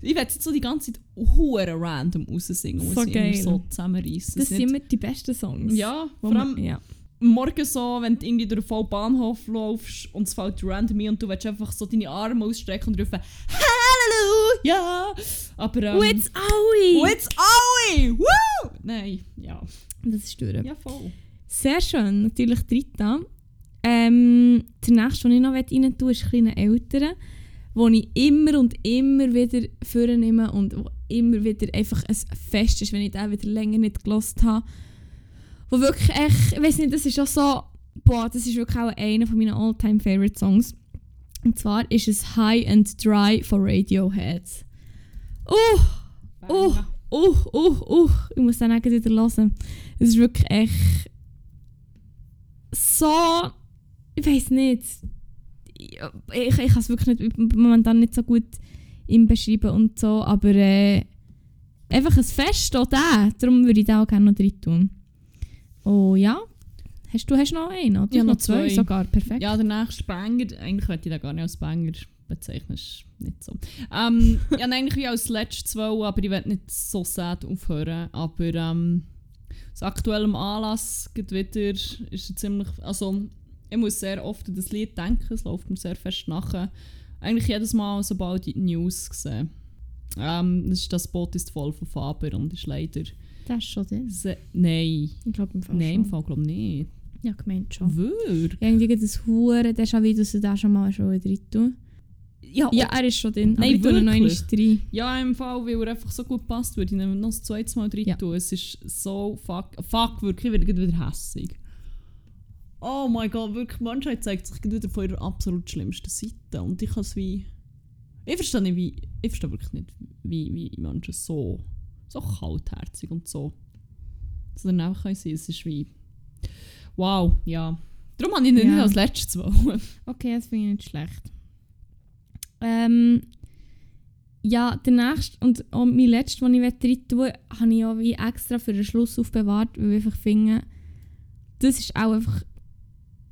Ich werde jetzt so die ganze Zeit hure random raussingen, So ich geil. so zusammenreißen. Das sind immer die besten Songs. ja, vor allem ja. morgen so, wenn du irgendwie durch den Bahnhof läufst und es fällt random und du willst einfach so deine Arme ausstrecken und rufen Halleluja! Aber ähm, it's Aui! It's Aui! Woo! Nein, ja. Das ist durch. Ja, voll. Sehr schön, natürlich dritter. Ähm, der nächste, den ich noch rein tue, ist ein kleiner älterer, wo ich immer und immer wieder vornehme und wo immer wieder einfach ein Fest ist, wenn ich den wieder länger nicht gelost habe. Wo wirklich echt, ich weiß nicht, das ist auch so, boah, das ist wirklich auch einer von meinen all-time favorite Songs. Und zwar ist es High and Dry von Radiohead. Oh, oh, oh, oh, oh, ich muss den auch wieder hören. Es ist wirklich echt so, ich weiß nicht, ich, ich, ich kann es wirklich nicht, momentan nicht so gut ihm beschreiben und so, aber äh, einfach ein Fest auch der, darum würde ich da auch gerne noch drin tun. Oh ja, hast du hast noch einen, oder? Habe noch noch zwei zwei. sogar, perfekt. Ja, der nächste Banger, eigentlich würde ich den gar nicht als Banger bezeichnen, ist nicht so. Ähm, *laughs* ich habe eigentlich wie als letztes zwei, aber ich werde nicht so sad aufhören. Aber ähm, aus aktuellem Anlass geht wieder, ist es ziemlich, also ich muss sehr oft an das Lied denken, es läuft mir sehr fest nachher. Eigentlich jedes Mal, sobald ich die News sehe. Ähm, das, ist, das Boot ist voll von Faber und ist leider... Das ist schon. Se nein, Ich glaube im Fall nein, im. Fall glaube ich nicht. Ja, gemeint schon. Wirklich? Irgendwie gibt es Huren, der schon wieder, da schon mal schon drin tun. Ja, Ja, er ist schon drin. Nein, ich tue noch einmal rein. Ja, im Fall, weil er einfach so gut passt, würde ich ihn noch das zweite Mal drin Ja. tun. Es ist so fuck, fuck wirklich, ich werde wieder hässig. Oh mein Gott, wirklich, die Menschheit zeigt sich wieder von ihrer absolut schlimmsten Seite. Und ich kann es wie... Ich verstehe nicht, wie... Ich verstehe wirklich nicht, wie, wie Menschen so... So kaltherzig und so... So dann einfach können sein. Es ist wie... Wow, ja. Darum habe ich ihn Ja. nicht als letztes wollen. *laughs* Okay, das finde ich nicht schlecht. Ähm, ja, der nächste und auch mein letzter, den ich drin tun habe ich auch wie extra für den Schluss aufbewahrt, weil ich einfach finde, das ist auch einfach,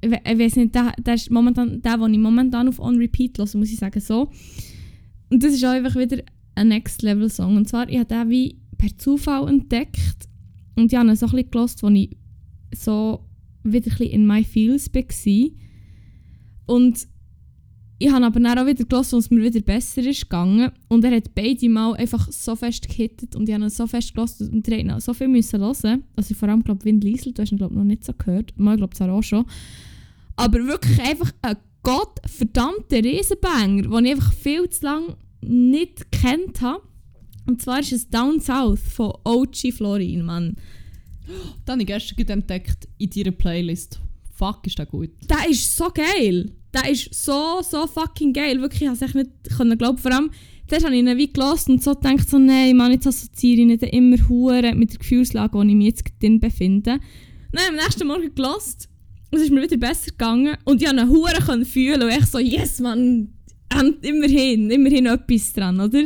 ich weiß nicht, der, der ist momentan, der, den ich momentan auf On Repeat höre, muss ich sagen, so. Und das ist auch einfach wieder ein Next Level Song. Und zwar, ich habe den wie per Zufall entdeckt und ich habe ihn so ein bisschen gehört, als ich so wieder ein bisschen in my feels war. Und ich habe aber dann auch wieder gelassen, als es mir wieder besser ist gegangen. Und er hat beide Mal einfach so fest gehittet und ich habe ihn so fest gelassen und haben so viel müssen hören. Also vor allem, glaube Wind Liesel, du hast ihn glaub, noch nicht so gehört. Mal glaube ich auch schon. Aber wirklich einfach ein gottverdammter Riesenbanger, den ich einfach viel zu lange nicht gekannt habe. Und zwar ist es Down South von OG Florin, Mann. Dann habe ich gestern entdeckt in deiner Playlist. Fuck, ist der gut. Der ist so geil. Der ist so, so fucking geil. Wirklich, ich konnte es nicht können glauben. Vor allem dann habe ich ihn wie gelassen und so gedacht, so, nein, Mann, jetzt assoziiere ich nicht immer hure mit der Gefühlslage, wo ich mich jetzt drin befinde. Ich am nächsten Morgen gelassen es ist mir wieder besser gegangen und ich konnte ihn hure können fühlen und ich so, yes, Mann, immerhin, immerhin etwas dran, oder?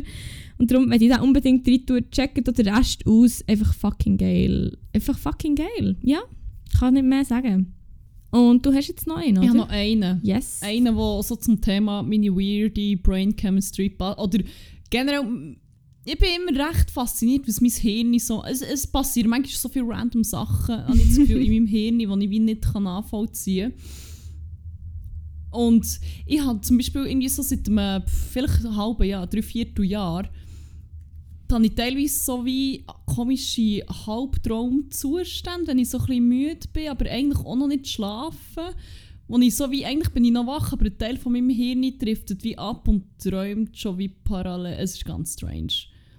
Und darum, wenn ich da unbedingt rein tue, checkt den Rest aus, einfach fucking geil. Einfach fucking geil, ja, kann nicht mehr sagen. Und du hast jetzt noch einen, oder? Ich habe noch einen. Yes. Einen, der so zum Thema meine weirde Brain Chemistry pa- oder generell ich bin immer recht fasziniert, was mein Hirn so es, es passieren manchmal so viele random Sachen, habe ich das Gefühl, in *laughs* meinem Hirn, die ich wie nicht kann nachvollziehen kann. Und ich habe zum Beispiel irgendwie so seit einem, vielleicht halben Jahr, drei, viertel Jahr, da habe ich teilweise so wie komische Halbtraumzustände, wenn ich so ein bisschen müde bin, aber eigentlich auch noch nicht schlafen. Wo ich so wie, eigentlich bin ich noch wach, aber ein Teil von meinem Hirn driftet wie ab und träumt schon wie parallel. Es ist ganz strange.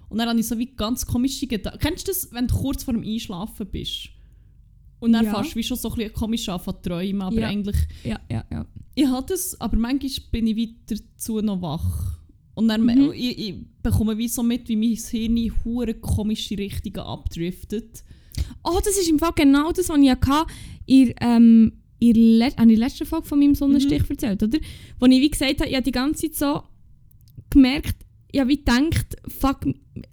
Und dann habe ich so wie ganz komische Gedanken. Kennst du das, wenn du kurz vor dem Einschlafen bist? Und dann Ja. fährst du wie schon so ein bisschen komisch an zu träumen, aber Ja. eigentlich... Ja, ja, ja. Ich habe das, aber manchmal bin ich weiter dazu noch wach. Und dann Mhm. ich, ich bekomme wie so mit, wie mein Hirn hure komische Richtungen abdriftet. Oh, das ist im Fall genau das, was ich hatte. In, ähm, in, le an die letzte Folge von meinem Sonnenstich erzählt, oder? Wo ich wie gesagt habe, ich habe die ganze Zeit so gemerkt, ich habe wie gedacht, fuck,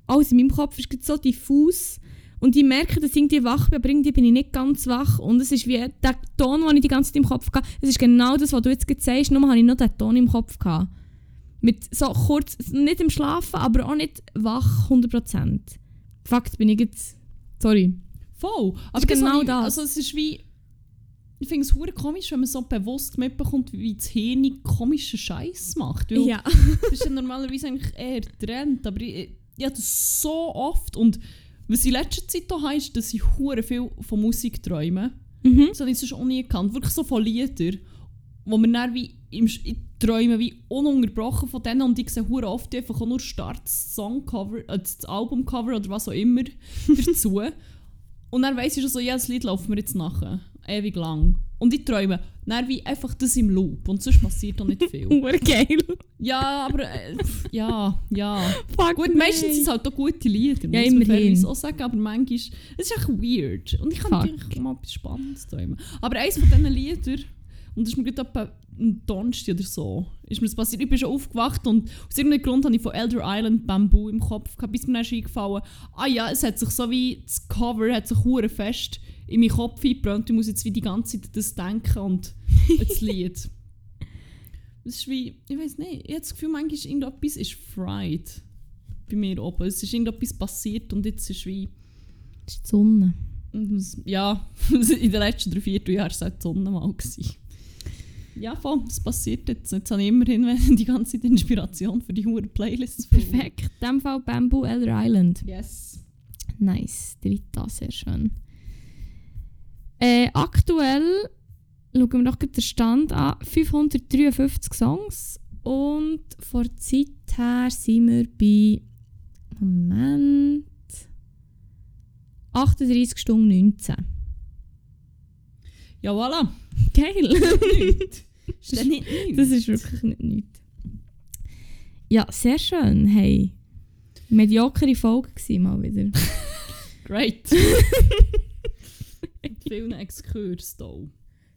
alles in meinem Kopf ist so diffus. Und ich merke, dass ich irgendwie wach bin, aber irgendwie bin ich nicht ganz wach. Und es ist wie der Ton, den ich die ganze Zeit im Kopf hatte. Es ist genau das, was du jetzt gerade sagst, nur habe ich noch den Ton im Kopf gehabt. Mit so kurz, nicht im Schlafen, aber auch nicht wach 100%. Fakt bin ich jetzt... Sorry. Voll. Aber ist genau ich, das. Also es ist wie... Ich finde es hure komisch, wenn man so bewusst mitbekommt, wie das Hirn komischen Scheiß macht. Weil Ja. *laughs* das ist ja normalerweise eigentlich eher Trend, aber ich, ich habe das so oft. Und was ich in letzter Zeit auch habe, ist, dass ich hure viel von Musik träume. Mhm. Das habe ich sonst auch nie gekannt. Wirklich so von Liedern, wo man dann wie im Sch- ich träume wie ununterbrochen von denen und ich sehe hure oft einfach auch nur Starts, Songcover, äh, das Albumcover oder was auch immer *laughs* dazu. Und dann weiss ich schon so, ja, das Lied läuft mir jetzt nachher. Ewig lang. Und ich träume dann wie einfach das im Loop. Und sonst passiert auch nicht viel. *laughs* Ur geil. ja, aber äh, ja, ja. Fuck Gut, meistens sind es halt auch gute Lieder, Ja, muss man auch sagen, aber manchmal es ist echt weird. Und ich kann Fuck. natürlich mal etwas Spannendes träumen. Aber eines von diesen Liedern, und das ist mir gerade am Donnerstag oder so, ist mir das passiert. Ich bin schon aufgewacht und aus irgendeinem Grund habe ich von Elder Island Bamboo im Kopf gehabt, bis mir dann ist eingefallen, ah ja, es hat sich so wie, das Cover hat sich hure fest in meinen Kopf eingebrannt. Ich muss jetzt wie die ganze Zeit das denken und das Lied. *laughs* Es ist wie, ich weiß nicht, ich habe das Gefühl, manchmal ist irgendetwas ist fried bei mir oben. Es ist irgendetwas passiert und jetzt ist wie, Das ist die Sonne. ja, *laughs* in den letzten drei, vier Jahren war es die Sonne mal. Gewesen. Ja, voll, das passiert jetzt. Jetzt habe ich immerhin *laughs* die ganze Zeit Inspiration für die hohen Playlists. Perfekt. In dem Fall Bamboo Elder Island. Yes. Nice. Dritta, sehr schön. Äh, aktuell schauen wir gerade den Stand an. 553 Songs. Und vor der Zeit her sind wir bei. Moment. 38 Stunden 19. Ja, voilà. Geil. *laughs* Ist das nicht nichts? Das ist wirklich nicht nichts. Ja, sehr schön. Hey. Mediokere Folge gewesen, mal wieder. *laughs* Great. Mit vielen Exkurs hier.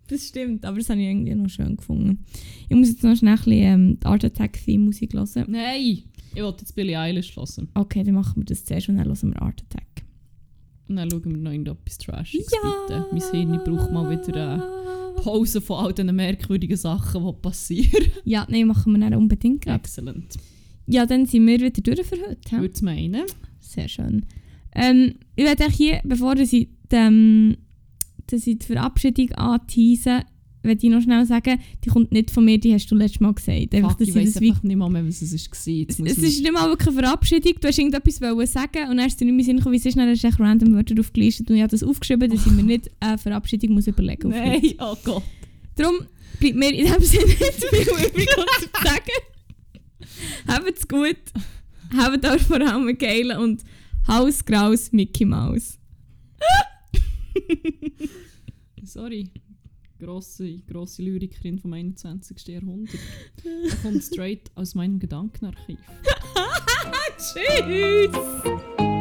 Das stimmt, aber das habe ich irgendwie noch schön gefunden. Ich muss jetzt noch schnell ein bisschen, ähm, die Art Attack Theme Musik hören. Nein! Ich wollte jetzt Billie Eilish hören. Okay, dann machen wir das zuerst und dann hören wir Art Attack. Und dann schauen wir noch irgendetwas Trashiges, bitte. Mein Hirn braucht mal wieder eine Pause von all diesen merkwürdigen Sachen, die passieren. *laughs* Ja, nein, machen wir dann unbedingt gerade. Excellent. Ja, dann sind wir wieder durch für heute. Hä? würde es meinen. Sehr schön. Ähm, ich werde hier, bevor ich die, ähm, dass ich die Verabschiedung antease, werde ich noch schnell sagen, die kommt nicht von mir, die hast du letztes Mal gesagt. Einfach, Fuck, dass ich das wie einfach nicht mal mehr, was es war. Jetzt Es ist nicht mal wirklich eine Verabschiedung. Du hast irgendetwas wollen sagen und dann ist dir nicht mehr Sinn gekommen, wie es ist, dann hast du random Wörter aufgelistet und ich habe das aufgeschrieben, dass ich mir nicht eine Verabschiedung muss überlegen muss. Nein, oh Gott. Darum bleibt mir in dem Sinne nicht viel übrig, um zu sagen. Habt's gut. Habt euch vor allem einen geilen und hausgraus Mickey Mouse. Sorry. Grosse, grosse Lyrikerin vom 21. Jahrhundert. Kommt straight aus meinem Gedankenarchiv. *laughs* Tschüss!